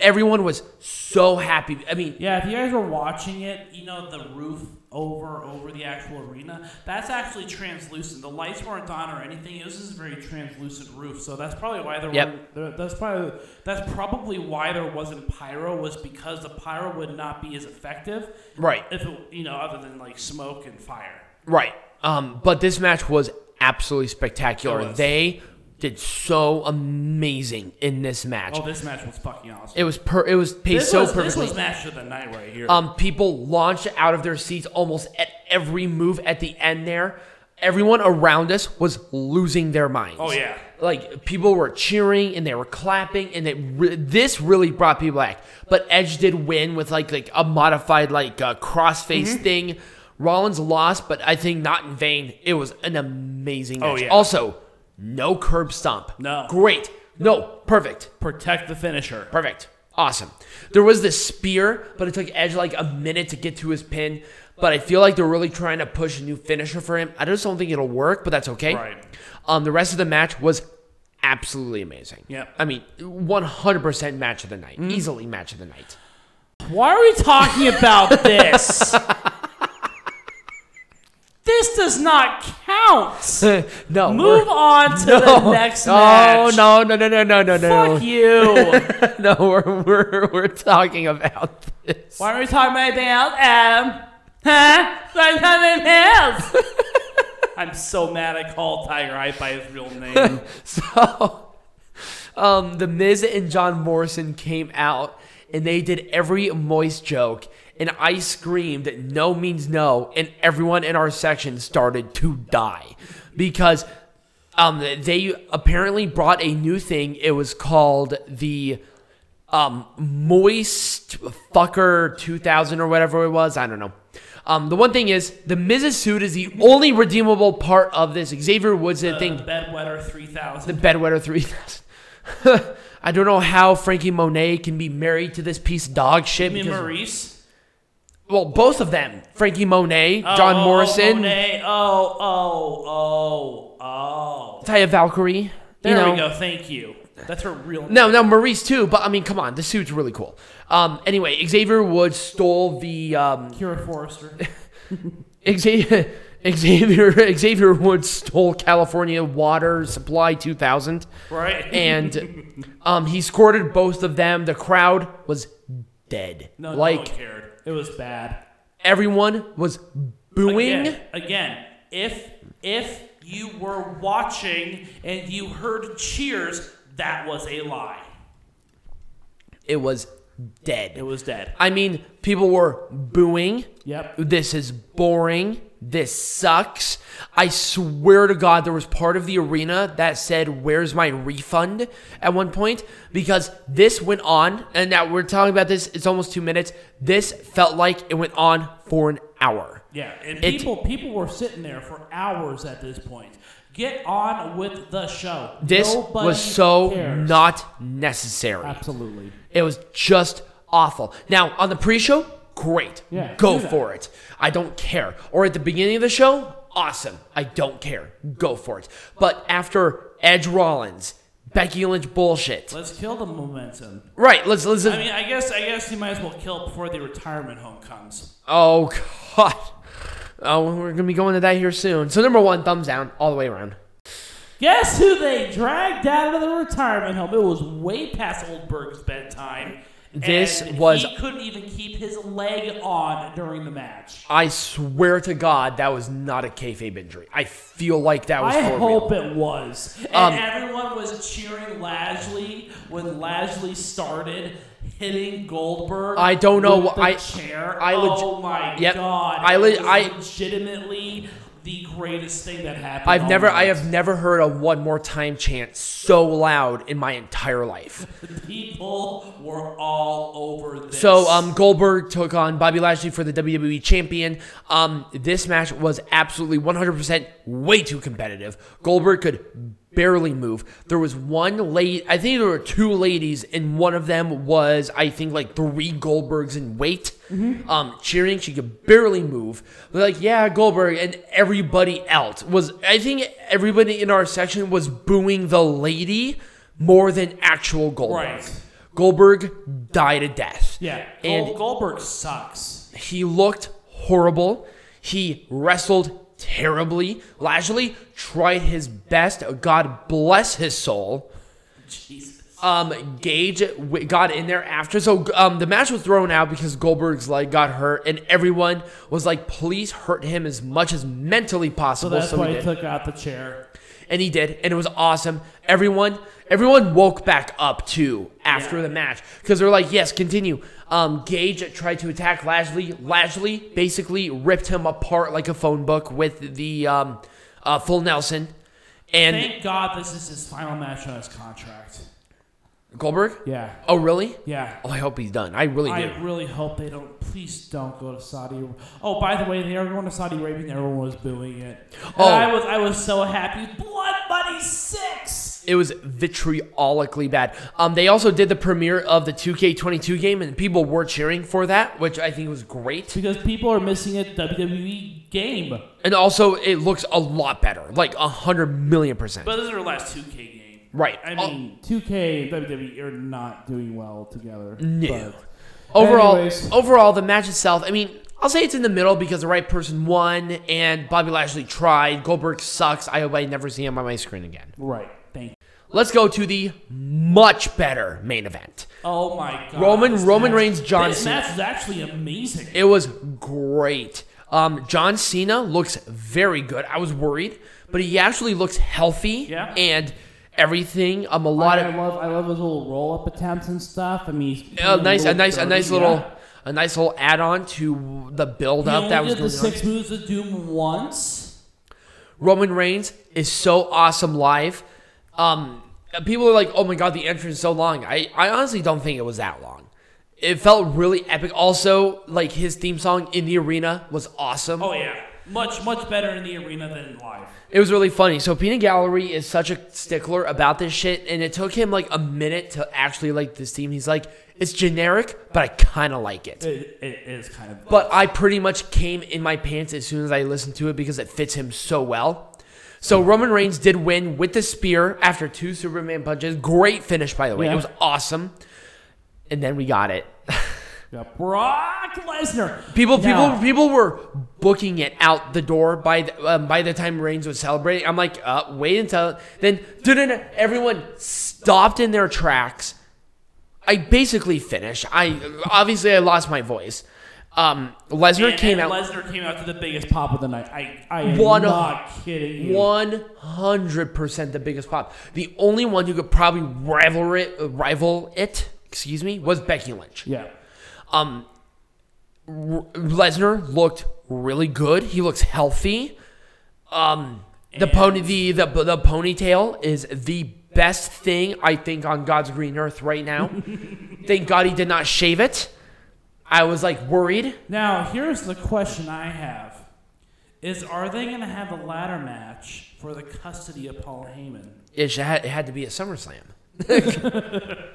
Speaker 1: Everyone was so happy. I mean,
Speaker 2: Yeah, if you guys were watching it, you know the roof over over the actual arena. That's actually translucent. The lights weren't on or anything. It was just a very translucent roof. So that's probably why there.
Speaker 1: Yep.
Speaker 2: there that's probably that's probably why there wasn't pyro was because the pyro would not be as effective
Speaker 1: right,
Speaker 2: if it you know other than like smoke and fire.
Speaker 1: right. Um, but this match was absolutely spectacular.
Speaker 2: Was.
Speaker 1: They did so amazing in this match.
Speaker 2: Oh, this match was fucking awesome.
Speaker 1: it was per. It was paced
Speaker 2: this
Speaker 1: so
Speaker 2: was,
Speaker 1: perfectly.
Speaker 2: This was match of the night right here.
Speaker 1: Um, people launched out of their seats almost at every move at the end there. Everyone around us was losing their minds.
Speaker 2: Oh, yeah.
Speaker 1: Like people were cheering and they were clapping and it re- this really brought people back. But Edge did win with like like a modified like uh, crossface
Speaker 2: Mm-hmm.
Speaker 1: thing. Rollins lost, but I think not in vain. It was an amazing match.
Speaker 2: Oh, yeah.
Speaker 1: Also, no curb stomp.
Speaker 2: No.
Speaker 1: Great. No, perfect.
Speaker 2: Protect the finisher.
Speaker 1: Perfect. Awesome. There was this spear, but it took Edge like a minute to get to his pin. But I feel like they're really trying to push a new finisher for him. I just don't think it'll work, but that's okay.
Speaker 2: Right.
Speaker 1: Um, the rest of the match was absolutely amazing.
Speaker 2: Yeah.
Speaker 1: I mean, 100% match of the night. Easily match of the night.
Speaker 2: Why are we talking about this? *laughs* this does not count. *laughs*
Speaker 1: no.
Speaker 2: Move on to *laughs*
Speaker 1: no,
Speaker 2: the next
Speaker 1: no,
Speaker 2: match.
Speaker 1: No, no, no, no, no, no, no.
Speaker 2: Fuck you. *laughs*
Speaker 1: No, we're, we're, we're talking about this.
Speaker 2: Why are we talking about um huh? Why are we talking about Hills? I'm so mad I called Tiger Hype by his real name.
Speaker 1: So, um, the Miz and John Morrison came out and they did every moist joke, and I screamed "No means no," and everyone in our section started to die because um, they apparently brought a new thing. It was called the um, Moist Fucker 2000 or whatever it was. I don't know. Um, the one thing is, the Miz's suit is the only redeemable part of this. Xavier Woods a thing.
Speaker 2: Bedwetter 3000.
Speaker 1: The Bedwetter 3000. *laughs* I don't know how Franky Monet can be married to this piece of dog shit.
Speaker 2: Me
Speaker 1: because-
Speaker 2: Maurice.
Speaker 1: Well, both of them. Franky Monet, John
Speaker 2: oh,
Speaker 1: Morrison,
Speaker 2: Oh, Monet. oh, oh, oh, oh.
Speaker 1: Taya Valkyrie.
Speaker 2: There
Speaker 1: you know.
Speaker 2: we go. Thank you. That's her real name.
Speaker 1: No, no, Maurice too. But I mean, come on, the suit's really cool. Um, anyway, Xavier Woods stole the um, *laughs*
Speaker 2: Kira Forster. *laughs*
Speaker 1: Xavier, Xavier *laughs* Xavier Woods stole California Water Supply 2000,
Speaker 2: Right.
Speaker 1: and um, he scored both of them. The crowd was dead.
Speaker 2: no,
Speaker 1: like
Speaker 2: no. It was bad.
Speaker 1: everyone was booing.
Speaker 2: Again, again, if if you were watching and you heard cheers, that was a lie.
Speaker 1: It was dead.
Speaker 2: It was dead.
Speaker 1: I mean, people were booing.
Speaker 2: Yep.
Speaker 1: This is boring. This sucks. I swear to God, there was part of the arena that said, Where's my refund at one point? Because this went on, and now we're talking about this, it's almost two minutes. This felt like it went on for an hour.
Speaker 2: Yeah, and
Speaker 1: It-
Speaker 2: people people were sitting there for hours at this point. Get on with the show.
Speaker 1: This
Speaker 2: Nobody
Speaker 1: was so
Speaker 2: cares.
Speaker 1: not necessary.
Speaker 2: absolutely.
Speaker 1: It was just awful. Now, on the pre show, great.
Speaker 2: Yeah,
Speaker 1: Go for it. I don't care. Or at the beginning of the show, awesome. I don't care. Go for it. But after Edge Rollins, Becky Lynch bullshit.
Speaker 2: Let's kill the momentum.
Speaker 1: Right, let's let's
Speaker 2: I mean, I guess I guess you might as well kill it before the retirement home comes.
Speaker 1: Oh god. Oh, we're gonna be going to that here soon. So number one, thumbs down all the way around.
Speaker 2: Guess who they dragged out of the retirement home? It was way past Oldberg's bedtime.
Speaker 1: This
Speaker 2: and
Speaker 1: was-
Speaker 2: he couldn't even keep his leg on during the match.
Speaker 1: I swear to God, that was not a kayfabe injury. I feel like that was
Speaker 2: I hope
Speaker 1: real.
Speaker 2: it was. And
Speaker 1: Um,
Speaker 2: everyone was cheering Lashley when Lashley started hitting Goldberg.
Speaker 1: I don't know
Speaker 2: with the
Speaker 1: I-
Speaker 2: chair.
Speaker 1: I leg-
Speaker 2: oh my
Speaker 1: Yep.
Speaker 2: god!
Speaker 1: I le- I-
Speaker 2: legitimately the greatest thing that happened.
Speaker 1: I've never, I have never heard a one more time chant so loud in my entire life. *laughs*
Speaker 2: People were all over this.
Speaker 1: So, um, Goldberg took on Bobby Lashley for the WWE Champion. Um, this match was absolutely 100% way too competitive. Goldberg could barely move. There was one lady, I think there were two ladies, and one of them was, I think, like three Goldbergs in weight, um, cheering. She could barely move. They're like, yeah, Goldberg, and everybody else was, I think everybody in our section was booing the lady more than actual Goldberg.
Speaker 2: Right.
Speaker 1: Goldberg died a death.
Speaker 2: yeah,
Speaker 1: And
Speaker 2: Goldberg sucks.
Speaker 1: he looked horrible. He wrestled terribly. Lashley tried his best. God bless his soul.
Speaker 2: Jesus.
Speaker 1: Um, Gage got in there after. So um, the match was thrown out because Goldberg's leg got hurt, and everyone was like, "Please hurt him as much as mentally possible."
Speaker 2: So
Speaker 1: possible."
Speaker 2: that's
Speaker 1: So,
Speaker 2: why
Speaker 1: he
Speaker 2: took out the chair.
Speaker 1: and he did, and it was awesome. Everyone, everyone woke back up too after
Speaker 2: Yeah.
Speaker 1: the match because they're like, "Yes, continue." Um, Gage tried to attack Lashley. Lashley basically ripped him apart like a phone book with the um, uh, full Nelson, and
Speaker 2: Thank God this is his final match on his contract.
Speaker 1: Goldberg.
Speaker 2: Yeah.
Speaker 1: Oh, really?
Speaker 2: Yeah.
Speaker 1: Oh, I hope he's done. I really do.
Speaker 2: I really hope they don't. Please don't go to Saudi. Oh, by the way, they are going to Saudi Arabia, and everyone was booing it. And
Speaker 1: Oh.
Speaker 2: I was, I was so happy. Blood Money Six.
Speaker 1: It was vitriolically bad. Um, they also did the premiere of the 2K22 game, and people were cheering for that, which I think was great.
Speaker 2: Because people are missing a WWE game.
Speaker 1: And also, it looks a lot better, like a hundred million percent.
Speaker 2: But this is our last 2K game.
Speaker 1: Right.
Speaker 2: I
Speaker 1: Oh,
Speaker 2: mean, 2K and WWE are not doing well together.
Speaker 1: No.
Speaker 2: But
Speaker 1: overall,
Speaker 2: anyways.
Speaker 1: overall, the match itself. I mean, I'll say it's in the middle because the right person won, and Bobby Lashley tried. Goldberg sucks. I hope I never see him on my screen again.
Speaker 2: right. Thank you.
Speaker 1: Let's go to the much better main event.
Speaker 2: Oh my god.
Speaker 1: Roman- Roman
Speaker 2: match-
Speaker 1: Reigns, John
Speaker 2: This
Speaker 1: Cena.
Speaker 2: That's actually amazing.
Speaker 1: It was great. Um, John Cena looks very good. I was worried, but he actually looks healthy.
Speaker 2: Yeah.
Speaker 1: And everything. Um, a lot
Speaker 2: I,
Speaker 1: of
Speaker 2: I love I love his little roll up attempts and stuff. I mean, he's
Speaker 1: a nice, a
Speaker 2: little
Speaker 1: nice, a
Speaker 2: dirty,
Speaker 1: nice
Speaker 2: yeah.
Speaker 1: little, a nice little add-on to the build up that was
Speaker 2: did
Speaker 1: going
Speaker 2: the
Speaker 1: on.
Speaker 2: six moves of doom once.
Speaker 1: Roman Reigns is so awesome live. Um, people are like, "Oh my god, the entrance is so long." I, I honestly don't think it was that long. It felt really epic. Also, like his theme song in the arena was awesome.
Speaker 2: Oh yeah, much much better in the arena than live.
Speaker 1: It was really funny. So Peanut Gallery is such a stickler about this shit, and it took him like a minute to actually like this team. He's like, it's generic, but I kind of like it.
Speaker 2: It, it is kind of.
Speaker 1: But I pretty much came in my pants as soon as I listened to it because it fits him so well. So Roman Reigns did win with the spear after two Superman punches. Great finish, by the way.
Speaker 2: Yeah.
Speaker 1: It was awesome. And then we got it. *laughs*
Speaker 2: Yeah, Brock Lesnar.
Speaker 1: People, people, people were booking it out the door by the, um, by the time Reigns was celebrating. I'm like, uh, wait until then. Everyone stopped in their tracks. I basically finished. I obviously I lost my voice. Um, Lesnar
Speaker 2: And-
Speaker 1: came
Speaker 2: and
Speaker 1: out
Speaker 2: Lesnar came out to the biggest pop of the night. I I am
Speaker 1: One-
Speaker 2: not kidding you.
Speaker 1: one hundred percent the biggest pop. The only one who could probably rival it, rival it, excuse me, was Becky Lynch.
Speaker 2: Yeah.
Speaker 1: Um, R- Lesnar looked really good. He looks healthy. Um, the pony, the, the the ponytail is the best thing I think on God's green earth right now. *laughs* Thank God he did not shave it. I was like worried.
Speaker 2: Now here's the question I have: Is are they going to have a ladder match for the custody of Paul Heyman?
Speaker 1: It should- it had to be a SummerSlam. *laughs*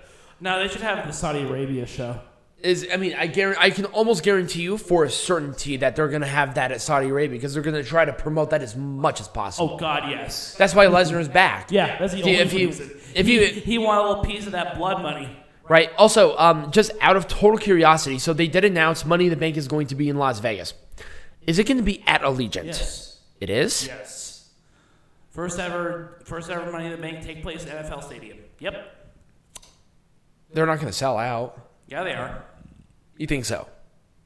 Speaker 2: No, they should have the Saudi Arabia show.
Speaker 1: is I mean I guarantee I can almost guarantee you for a certainty that they're gonna have that at Saudi Arabia because they're gonna try to promote that as much as possible.
Speaker 2: Oh God, yes.
Speaker 1: That's why Lesnar is back.
Speaker 2: Yeah, that's the
Speaker 1: If you-
Speaker 2: only
Speaker 1: if you-
Speaker 2: reason.
Speaker 1: if
Speaker 2: he,
Speaker 1: you-
Speaker 2: he wanted a little piece of that blood money.
Speaker 1: Right. Also, um, just out of total curiosity, so they did announce Money in the Bank is going to be in Las Vegas. Is it going to be at Allegiant?
Speaker 2: Yes.
Speaker 1: It is.
Speaker 2: Yes. First ever, first ever Money in the Bank take place at NFL Stadium. Yep.
Speaker 1: They're not going to sell out.
Speaker 2: Yeah, they are.
Speaker 1: You think so?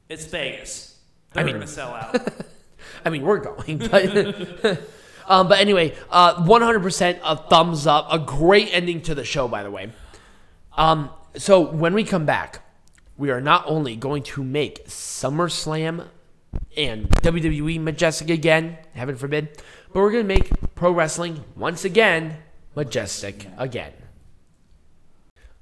Speaker 2: It's Vegas.
Speaker 1: I
Speaker 2: They're
Speaker 1: mean-
Speaker 2: going to sell out. *laughs*
Speaker 1: I mean, we're going, but. *laughs* um, but anyway, uh, 100% a thumbs up. A great ending to the show, by the way. Um, so when we come back, we are not only going to make SummerSlam and WWE majestic again, heaven forbid, but we're going to make pro wrestling once again majestic again.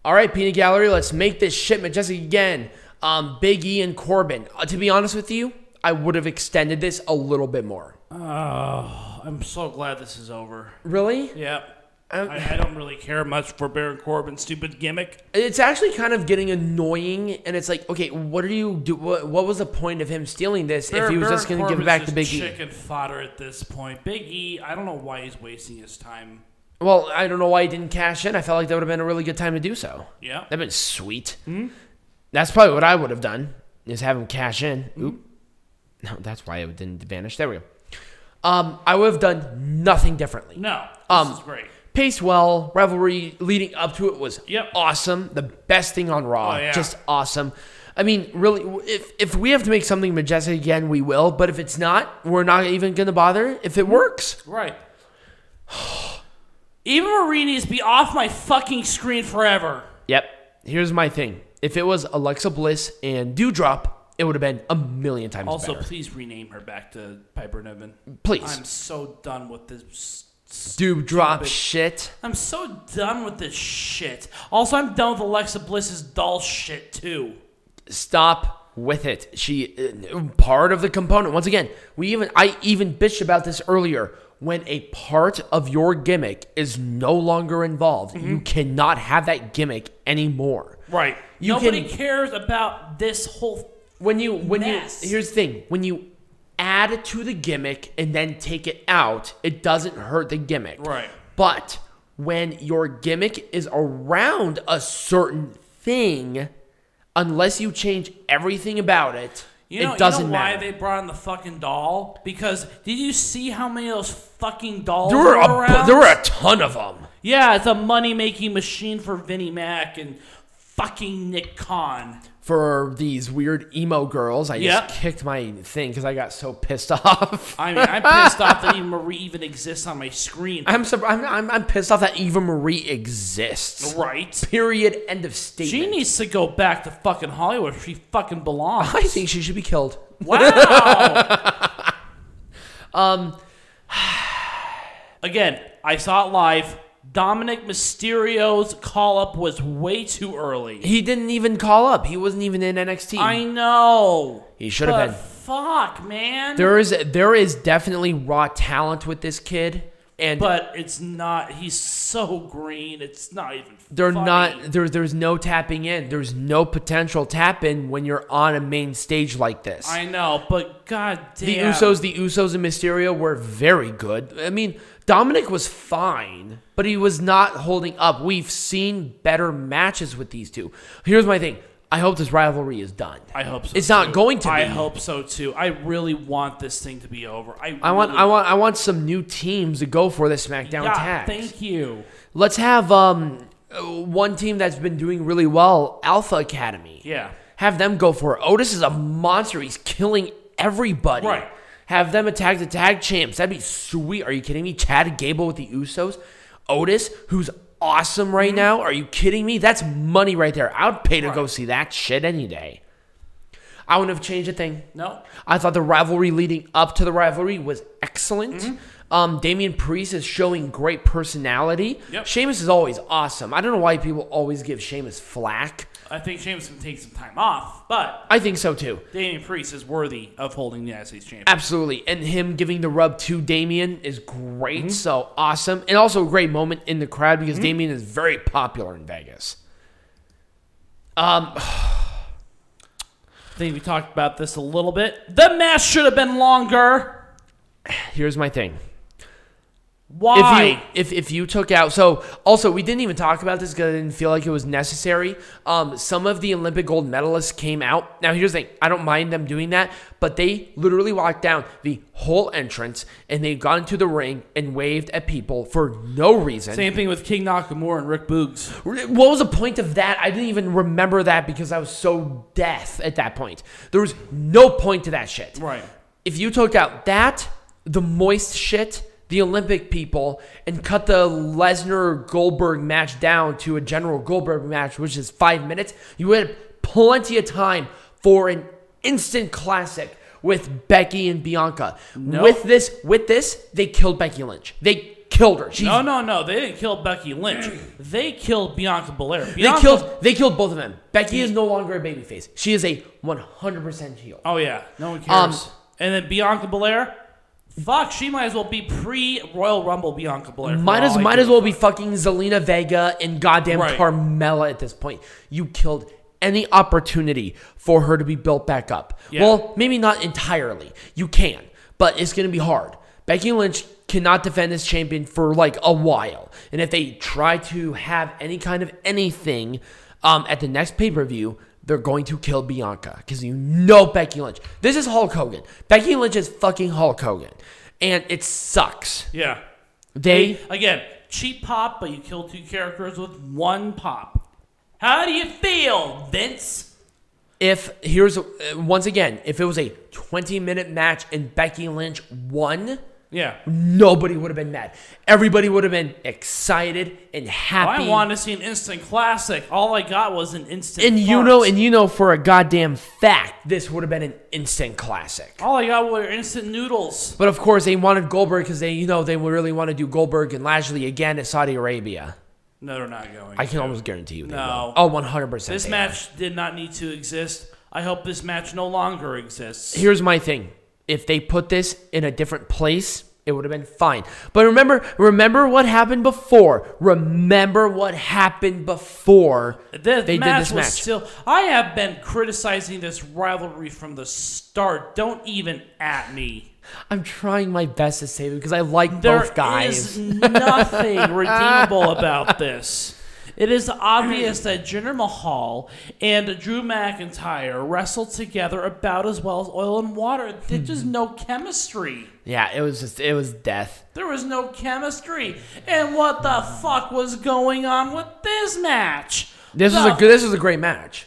Speaker 1: All right, Peanut Gallery, let's make this shit majestic again. Um, Big E and Corbin. Uh, to be honest with you, I would have extended this a little bit more.
Speaker 2: oh, I'm so glad this is over.
Speaker 1: Really?
Speaker 2: Yep.
Speaker 1: Um,
Speaker 2: I, I don't really care much for Baron Corbin's stupid gimmick.
Speaker 1: It's actually kind of getting annoying, and it's like, okay, what do you do? What, what was the point of him stealing this if he was just going to give it back to Big E?
Speaker 2: chicken fodder at this point. Big E, I don't know why he's wasting his time.
Speaker 1: Well, I don't know why he didn't cash in. I felt like that would have been a really good time to do so.
Speaker 2: Yeah.
Speaker 1: That'd been sweet. That's probably what I would have done is have him cash in. Oop. No, that's why it didn't vanish. There we go. Um, I would have done nothing differently.
Speaker 2: No. This
Speaker 1: Um,
Speaker 2: is great.
Speaker 1: Paced well. Revelry leading up to it was
Speaker 2: Yep.
Speaker 1: awesome. The best thing on Raw.
Speaker 2: Oh, yeah.
Speaker 1: Just awesome. I mean, really, if if we have to make something majestic again, we will. But if it's not, we're not even going to bother. If it works,
Speaker 2: Right. *sighs* Eva Marie needs to be off my fucking screen forever.
Speaker 1: Yep. Here's my thing. If it was Alexa Bliss and Doudrop, it would have been a million times
Speaker 2: Also,
Speaker 1: better.
Speaker 2: please rename her back to Piper Niven.
Speaker 1: Please.
Speaker 2: I'm so done with this. S- drop
Speaker 1: shit.
Speaker 2: I'm so done with this shit. Also, I'm done with Alexa Bliss's doll shit too.
Speaker 1: Stop with it. She uh, part of the component. Once again, we even I even bitched about this earlier. When a part of your gimmick is no longer involved, you cannot have that gimmick anymore.
Speaker 2: Right.
Speaker 1: You
Speaker 2: Nobody
Speaker 1: can-
Speaker 2: cares about this whole.
Speaker 1: when you when
Speaker 2: Mess.
Speaker 1: you here's the thing when you add it to the gimmick and then take it out it doesn't hurt the gimmick
Speaker 2: Right.
Speaker 1: but when your gimmick is around a certain thing, unless you change everything about it,
Speaker 2: You know,
Speaker 1: it doesn't
Speaker 2: you know why
Speaker 1: matter.
Speaker 2: they brought in the fucking doll? Because did you see how many of those fucking dolls
Speaker 1: there were,
Speaker 2: were
Speaker 1: a,
Speaker 2: around?
Speaker 1: there were a ton of them.
Speaker 2: yeah, it's a money making machine for Vinnie Mac and fucking Nick Khan.
Speaker 1: For these weird emo girls, I
Speaker 2: Yeah.
Speaker 1: just kicked my thing because I got so pissed *laughs* off.
Speaker 2: I mean, I'm pissed off that even Marie even exists on my screen.
Speaker 1: I'm, sur- I'm, I'm I'm pissed off that Eva Marie exists.
Speaker 2: right?
Speaker 1: Period. End of statement.
Speaker 2: She needs to go back to fucking Hollywood. She fucking belongs.
Speaker 1: I think she should be killed.
Speaker 2: Wow. *laughs* um. Again, I saw it live. Dominik Mysterio's call up was way too early.
Speaker 1: He didn't even call up. He wasn't even in NXT.
Speaker 2: I know.
Speaker 1: He should have been.
Speaker 2: Fuck, man.
Speaker 1: There is there is definitely raw talent with this kid, and
Speaker 2: but it's not. He's so green. It's not even.
Speaker 1: they're
Speaker 2: funny.
Speaker 1: not there's there's no tapping in. There's no potential tap in when you're on a main stage like this.
Speaker 2: I know, but god damn. the.
Speaker 1: Usos, the Usos and Mysterio were very good. I mean, Dominik was fine, but he was not holding up. We've seen better matches with these two. Here's my thing. I hope this rivalry is done.
Speaker 2: I hope so.
Speaker 1: It's not
Speaker 2: too.
Speaker 1: going to Be.
Speaker 2: I hope so too. I really want this thing to be over. I,
Speaker 1: I want
Speaker 2: really-
Speaker 1: I want I want some new teams to go for the SmackDown
Speaker 2: Yeah,
Speaker 1: tags.
Speaker 2: thank you.
Speaker 1: Let's have um uh, one team that's been doing really well, Alpha Academy.
Speaker 2: Yeah.
Speaker 1: Have them go for it. Otis is a monster. He's killing everybody.
Speaker 2: Right.
Speaker 1: Have them attack the tag champs. That'd be sweet. Are you kidding me? Chad Gable with the Usos. Otis, who's awesome right
Speaker 2: Mm-hmm.
Speaker 1: now. Are you kidding me? That's money right there. I would pay to go see that shit any day. I wouldn't have changed a thing.
Speaker 2: No.
Speaker 1: I thought the rivalry leading up to the rivalry was excellent.
Speaker 2: Mm-hmm.
Speaker 1: Um, Damian Priest is showing great personality.
Speaker 2: Yep.
Speaker 1: Sheamus is always awesome. I don't know why people always give Sheamus flack.
Speaker 2: I think Sheamus can take some time off, but
Speaker 1: I think so too.
Speaker 2: Damian Priest is worthy of holding the United States Championship.
Speaker 1: Absolutely. And him giving the rub to Damian is great.
Speaker 2: Mm-hmm.
Speaker 1: So awesome. And also a great moment in the crowd because Damian is very popular in Vegas. Um, *sighs*
Speaker 2: I think we talked about this a little bit. The match should have been longer. *sighs*
Speaker 1: here's my thing.
Speaker 2: Why?
Speaker 1: If you if, if you took out so also we didn't even talk about this because I didn't feel like it was necessary. Um, some of the Olympic gold medalists came out. Now here's the thing: I don't mind them doing that, but they literally walked down the whole entrance and they got into the ring and waved at people for no reason.
Speaker 2: Same thing with King Nakamura and Rick Boogs.
Speaker 1: What was the point of that? I didn't even remember that because I was so deaf at that point. There was no point to that shit.
Speaker 2: Right.
Speaker 1: If you took out that, the moist shit, the Olympic people, and cut the Lesnar Goldberg match down to a General Goldberg match, which is five minutes, you had plenty of time for an instant classic with Becky and Bianca. With this, with this, they killed Becky Lynch. They killed her. She's
Speaker 2: No, no, no. They didn't kill Becky Lynch. *clears throat* they killed Bianca Belair.
Speaker 1: They killed. They killed both of them. Becky is no longer a babyface. She is a 100% heel.
Speaker 2: Oh yeah, no one
Speaker 1: Um,
Speaker 2: cares. and then Bianca Belair. Fuck, she might as well be pre Royal Rumble Bianca Belair. for
Speaker 1: Might as might as well be fucking Zelina Vega and goddamn
Speaker 2: Right.
Speaker 1: Carmella at this point. You killed any opportunity for her to be built back up.
Speaker 2: Yeah.
Speaker 1: Well, maybe not entirely. You can, but it's going to be hard. Becky Lynch cannot defend this champion for like a while. And if they try to have any kind of anything um, at the next pay per view, they're going to kill Bianca because you know Becky Lynch. This is Hulk Hogan. Becky Lynch is fucking Hulk Hogan. And it sucks.
Speaker 2: Yeah.
Speaker 1: They
Speaker 2: Again, cheap pop, but you kill two characters with one pop. How do you feel, Vince?
Speaker 1: if here's uh, once again, if it was a 20 minute match and Becky Lynch won,
Speaker 2: Yeah.
Speaker 1: nobody would have been mad. Everybody would have been excited and oh, happy.
Speaker 2: I wanted to see an instant classic. All I got was an instant.
Speaker 1: and you know, and you know for a goddamn fact, this would have been an instant classic.
Speaker 2: all I got were instant noodles.
Speaker 1: But of course, they wanted Goldberg because they, you know, they really want to do Goldberg and Lashley again at Saudi Arabia.
Speaker 2: No, they're not going.
Speaker 1: I can almost guarantee you. They
Speaker 2: No.
Speaker 1: will. Oh, 100. percent
Speaker 2: This match did not need to exist. I hope this match no longer exists.
Speaker 1: here's my thing. If they put this in a different place, it would have been fine. But remember, remember what happened before. Remember what happened before
Speaker 2: This
Speaker 1: they
Speaker 2: match
Speaker 1: did this
Speaker 2: was
Speaker 1: match.
Speaker 2: still. I have been criticizing this rivalry from the start. Don't even at me.
Speaker 1: I'm trying my best to save it because I like
Speaker 2: There
Speaker 1: both guys.
Speaker 2: There is nothing *laughs* redeemable about this. It is obvious that Jinder Mahal and Drew McIntyre wrestled together about as well as oil and water. There's just no chemistry.
Speaker 1: yeah, it was just it was death.
Speaker 2: There was no chemistry. And what the fuck was going on with this match?
Speaker 1: This was
Speaker 2: The
Speaker 1: a good. This was a great match.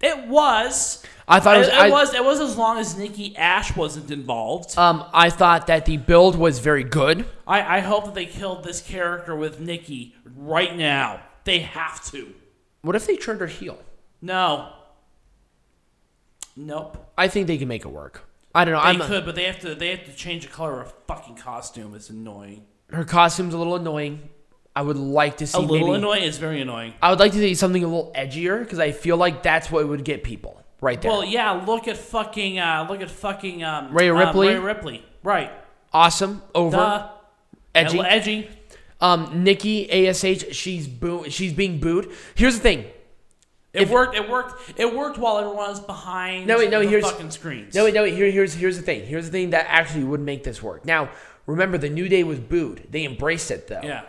Speaker 2: It was.
Speaker 1: I thought it was.
Speaker 2: It,
Speaker 1: I,
Speaker 2: was. It was as long as Nikki Ash wasn't involved.
Speaker 1: Um, I thought that the build was very good.
Speaker 2: I, I hope that they killed this character with Nikki right now. They have to.
Speaker 1: What if they turned her heel?
Speaker 2: No. Nope.
Speaker 1: I think they can make it work. I don't know.
Speaker 2: They
Speaker 1: I'm
Speaker 2: could, but they have to. They have to change the color of her fucking costume. It's annoying.
Speaker 1: her costume's a little annoying. I would like to see
Speaker 2: A little
Speaker 1: maybe,
Speaker 2: annoying. It's very annoying.
Speaker 1: I would like to see something a little edgier because I feel like that's what would get people right there.
Speaker 2: Well, yeah. Look at fucking. Uh, look at fucking. Um,
Speaker 1: Rhea
Speaker 2: um,
Speaker 1: Ripley?
Speaker 2: Rhea Ripley. Right.
Speaker 1: awesome, over,
Speaker 2: Duh.
Speaker 1: edgy.
Speaker 2: Edgy.
Speaker 1: Um, Nikki Ash, she's boo- she's being booed. Here's the thing.
Speaker 2: It
Speaker 1: If-
Speaker 2: worked. It worked. It worked while everyone was behind.
Speaker 1: No, wait, no,
Speaker 2: the
Speaker 1: here's-
Speaker 2: fucking screens.
Speaker 1: No, wait, no, wait. Here, here's here's the thing. Here's the thing that actually would make this work. Now, remember, the New Day was booed. They embraced it though.
Speaker 2: Yeah.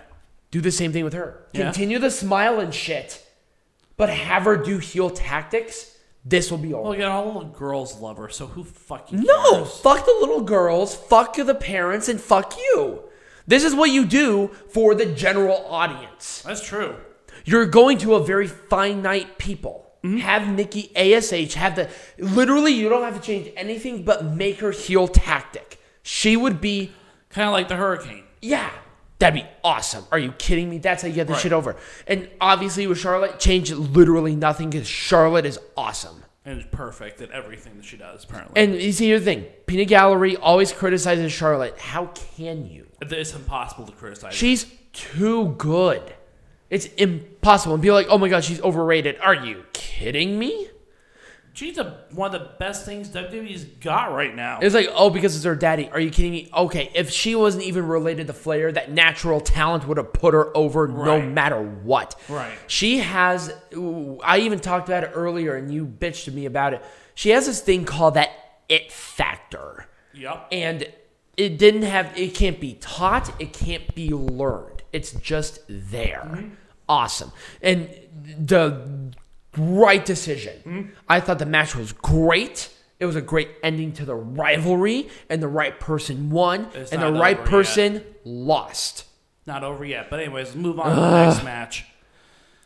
Speaker 1: Do the same thing with her.
Speaker 2: Yeah.
Speaker 1: Continue the smile and shit, but have her do heel tactics. This will be over.
Speaker 2: Well, again, all the little girls love her, so who fucking
Speaker 1: No,
Speaker 2: cares?
Speaker 1: fuck the little girls, fuck the parents, and fuck you. This is what you do for the general audience.
Speaker 2: That's true.
Speaker 1: You're going to a very finite people. Mm-hmm. Have Nikki ASH have the literally you don't have to change anything but make her heel tactic. She would be
Speaker 2: Kind of like the hurricane.
Speaker 1: yeah, that'd be awesome. Are you kidding me? That's how you get this
Speaker 2: Right.
Speaker 1: shit over. And obviously with Charlotte, change literally nothing because Charlotte is awesome.
Speaker 2: And is perfect at everything that she does. Apparently,
Speaker 1: And you see, here's the thing: Peanut Gallery always criticizes Charlotte. How can you?
Speaker 2: It's impossible to criticize. her.
Speaker 1: She's too good. It's impossible. And be like, oh my god, she's overrated. Are you kidding me?
Speaker 2: She's a, one of the best things WWE's got right now.
Speaker 1: It's like, oh, because it's her daddy. Are you kidding me? Okay, if she wasn't even related to Flair, that natural talent would have put her over no matter what.
Speaker 2: Right.
Speaker 1: She has, I even talked about it earlier and you bitched to me about it. She has this thing called that it factor.
Speaker 2: yep.
Speaker 1: And it didn't have, it can't be taught, it can't be learned. It's just there. Awesome. And the right decision. I thought the match was great. It was a great ending to the rivalry, and the right person won,
Speaker 2: It's
Speaker 1: and the right
Speaker 2: over yet.
Speaker 1: person lost.
Speaker 2: Not over yet. But anyways, move on to the next match.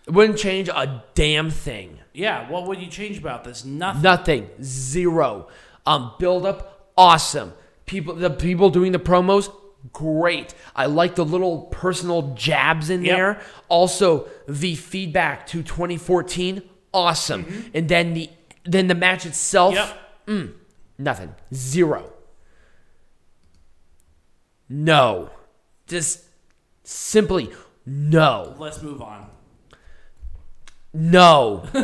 Speaker 1: It wouldn't change a damn thing.
Speaker 2: Yeah. What would you change about this? Nothing.
Speaker 1: Nothing. Zero. Um, build up, awesome. People, the people doing the promos, great. I like the little personal jabs in
Speaker 2: Yep.
Speaker 1: there. Also, the feedback to 2014, awesome. And then the then the match itself,
Speaker 2: Yep.
Speaker 1: nothing. Zero. No. Just simply no.
Speaker 2: Let's move on.
Speaker 1: No. *laughs*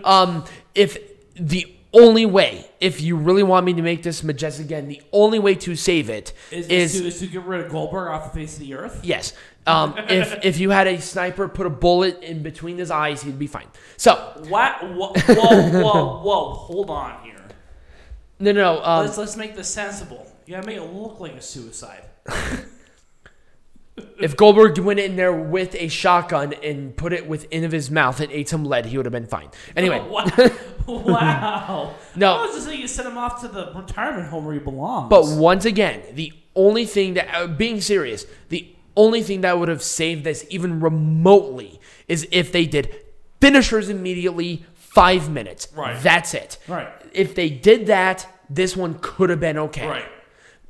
Speaker 1: *laughs* um, if the only way, if you really want me to make this majestic again, the only way to save it
Speaker 3: Is,
Speaker 1: is,
Speaker 3: is, to, is to get rid of Goldberg off the face of the earth?
Speaker 1: yes. Um, if *laughs* if you had a sniper put a bullet in between his eyes, he'd be fine. So
Speaker 2: What? Whoa, whoa, whoa, whoa! Hold on here.
Speaker 1: no, no, no. Um,
Speaker 2: Let's let's make this sensible. You gotta make it look like a suicide. *laughs*
Speaker 1: if Goldberg went in there with a shotgun and put it within of his mouth and ate some lead, he would have been fine. Anyway, *laughs*
Speaker 2: Wow! *laughs* wow.
Speaker 1: No.
Speaker 2: I was just saying you send him off to the retirement home where he belongs.
Speaker 1: But once again, the only thing that, uh, being serious, the only thing that would have saved this even remotely is if they did finishers immediately, five minutes.
Speaker 2: Right.
Speaker 1: That's it.
Speaker 2: Right.
Speaker 1: If they did that, this one could have been okay.
Speaker 2: Right.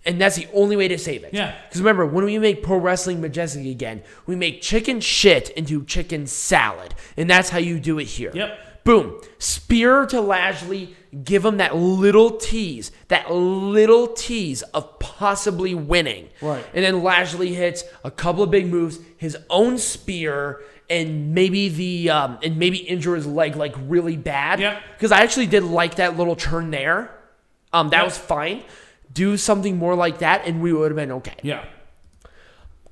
Speaker 1: And that's the only way to save it.
Speaker 2: Yeah.
Speaker 1: Because remember, when we make pro wrestling majestic again, we make chicken shit into chicken salad. And that's how you do it here.
Speaker 2: Yep.
Speaker 1: Boom. Spear to Lashley. Give him that little tease, that little tease of possibly winning.
Speaker 3: Right.
Speaker 1: And then Lashley hits a couple of big moves, his own spear, and maybe the um, and maybe injure his leg like really bad.
Speaker 2: Yeah.
Speaker 1: Because I actually did like that little turn there. Um, that
Speaker 2: Yep.
Speaker 1: was fine. Do something more like that, and we would have been okay.
Speaker 2: yeah.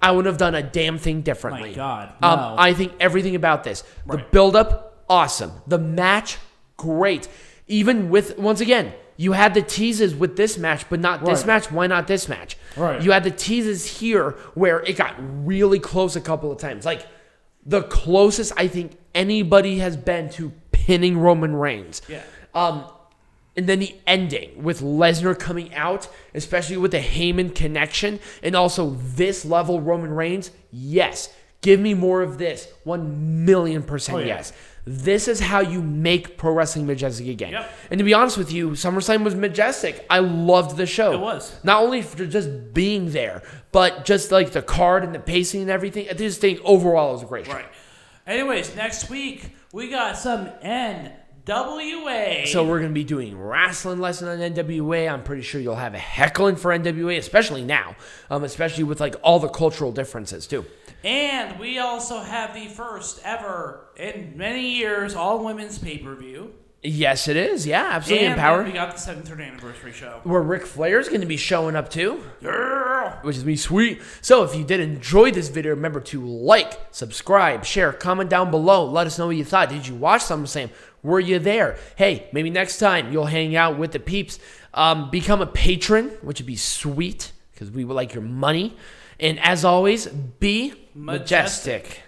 Speaker 1: I wouldn't have done a damn thing differently.
Speaker 3: My God,
Speaker 1: Um. I think everything about this, the
Speaker 2: Right.
Speaker 1: build up, awesome. The match, great. Even with once again, You had the teases with this match, but not this match. Why not this match?
Speaker 3: Right.
Speaker 1: You had the teases here where it got really close a couple of times. Like the closest I think anybody has been to pinning Roman Reigns.
Speaker 2: Yeah.
Speaker 1: Um, and then the ending with Lesnar coming out, especially with the Heyman connection, and also this level Roman Reigns. Yes, give me more of this. One million percent
Speaker 3: Oh, yeah.
Speaker 1: yes. This is how you make pro wrestling majestic again.
Speaker 2: Yep.
Speaker 1: And to be honest with you, SummerSlam was majestic. I loved the show.
Speaker 2: It was.
Speaker 1: Not only for just being there, but just like the card and the pacing and everything. I just think overall it was a great show.
Speaker 2: Right. Anyways, next week we got some NWA.
Speaker 1: So we're gonna be doing wrestling lesson on NWA. I'm pretty sure you'll have a heckling for NWA, especially now, um, especially with like all the cultural differences too.
Speaker 2: and we also have the first ever in many years all women's pay per view.
Speaker 1: Yes, it is. Yeah, absolutely
Speaker 2: and
Speaker 1: empowered.
Speaker 2: we got the 7th anniversary show.
Speaker 1: Where Ric Flair's gonna be showing up too,
Speaker 2: Yeah.
Speaker 1: which is me sweet. So if you did enjoy this video, remember to like, subscribe, share, comment down below. Let us know what you thought. Did you watch SummerSlam? Were you there? Hey, maybe next time you'll hang out with the peeps. Um, become a patron, which would be sweet because we would like your money. And as always, be majestic.
Speaker 2: Majestic.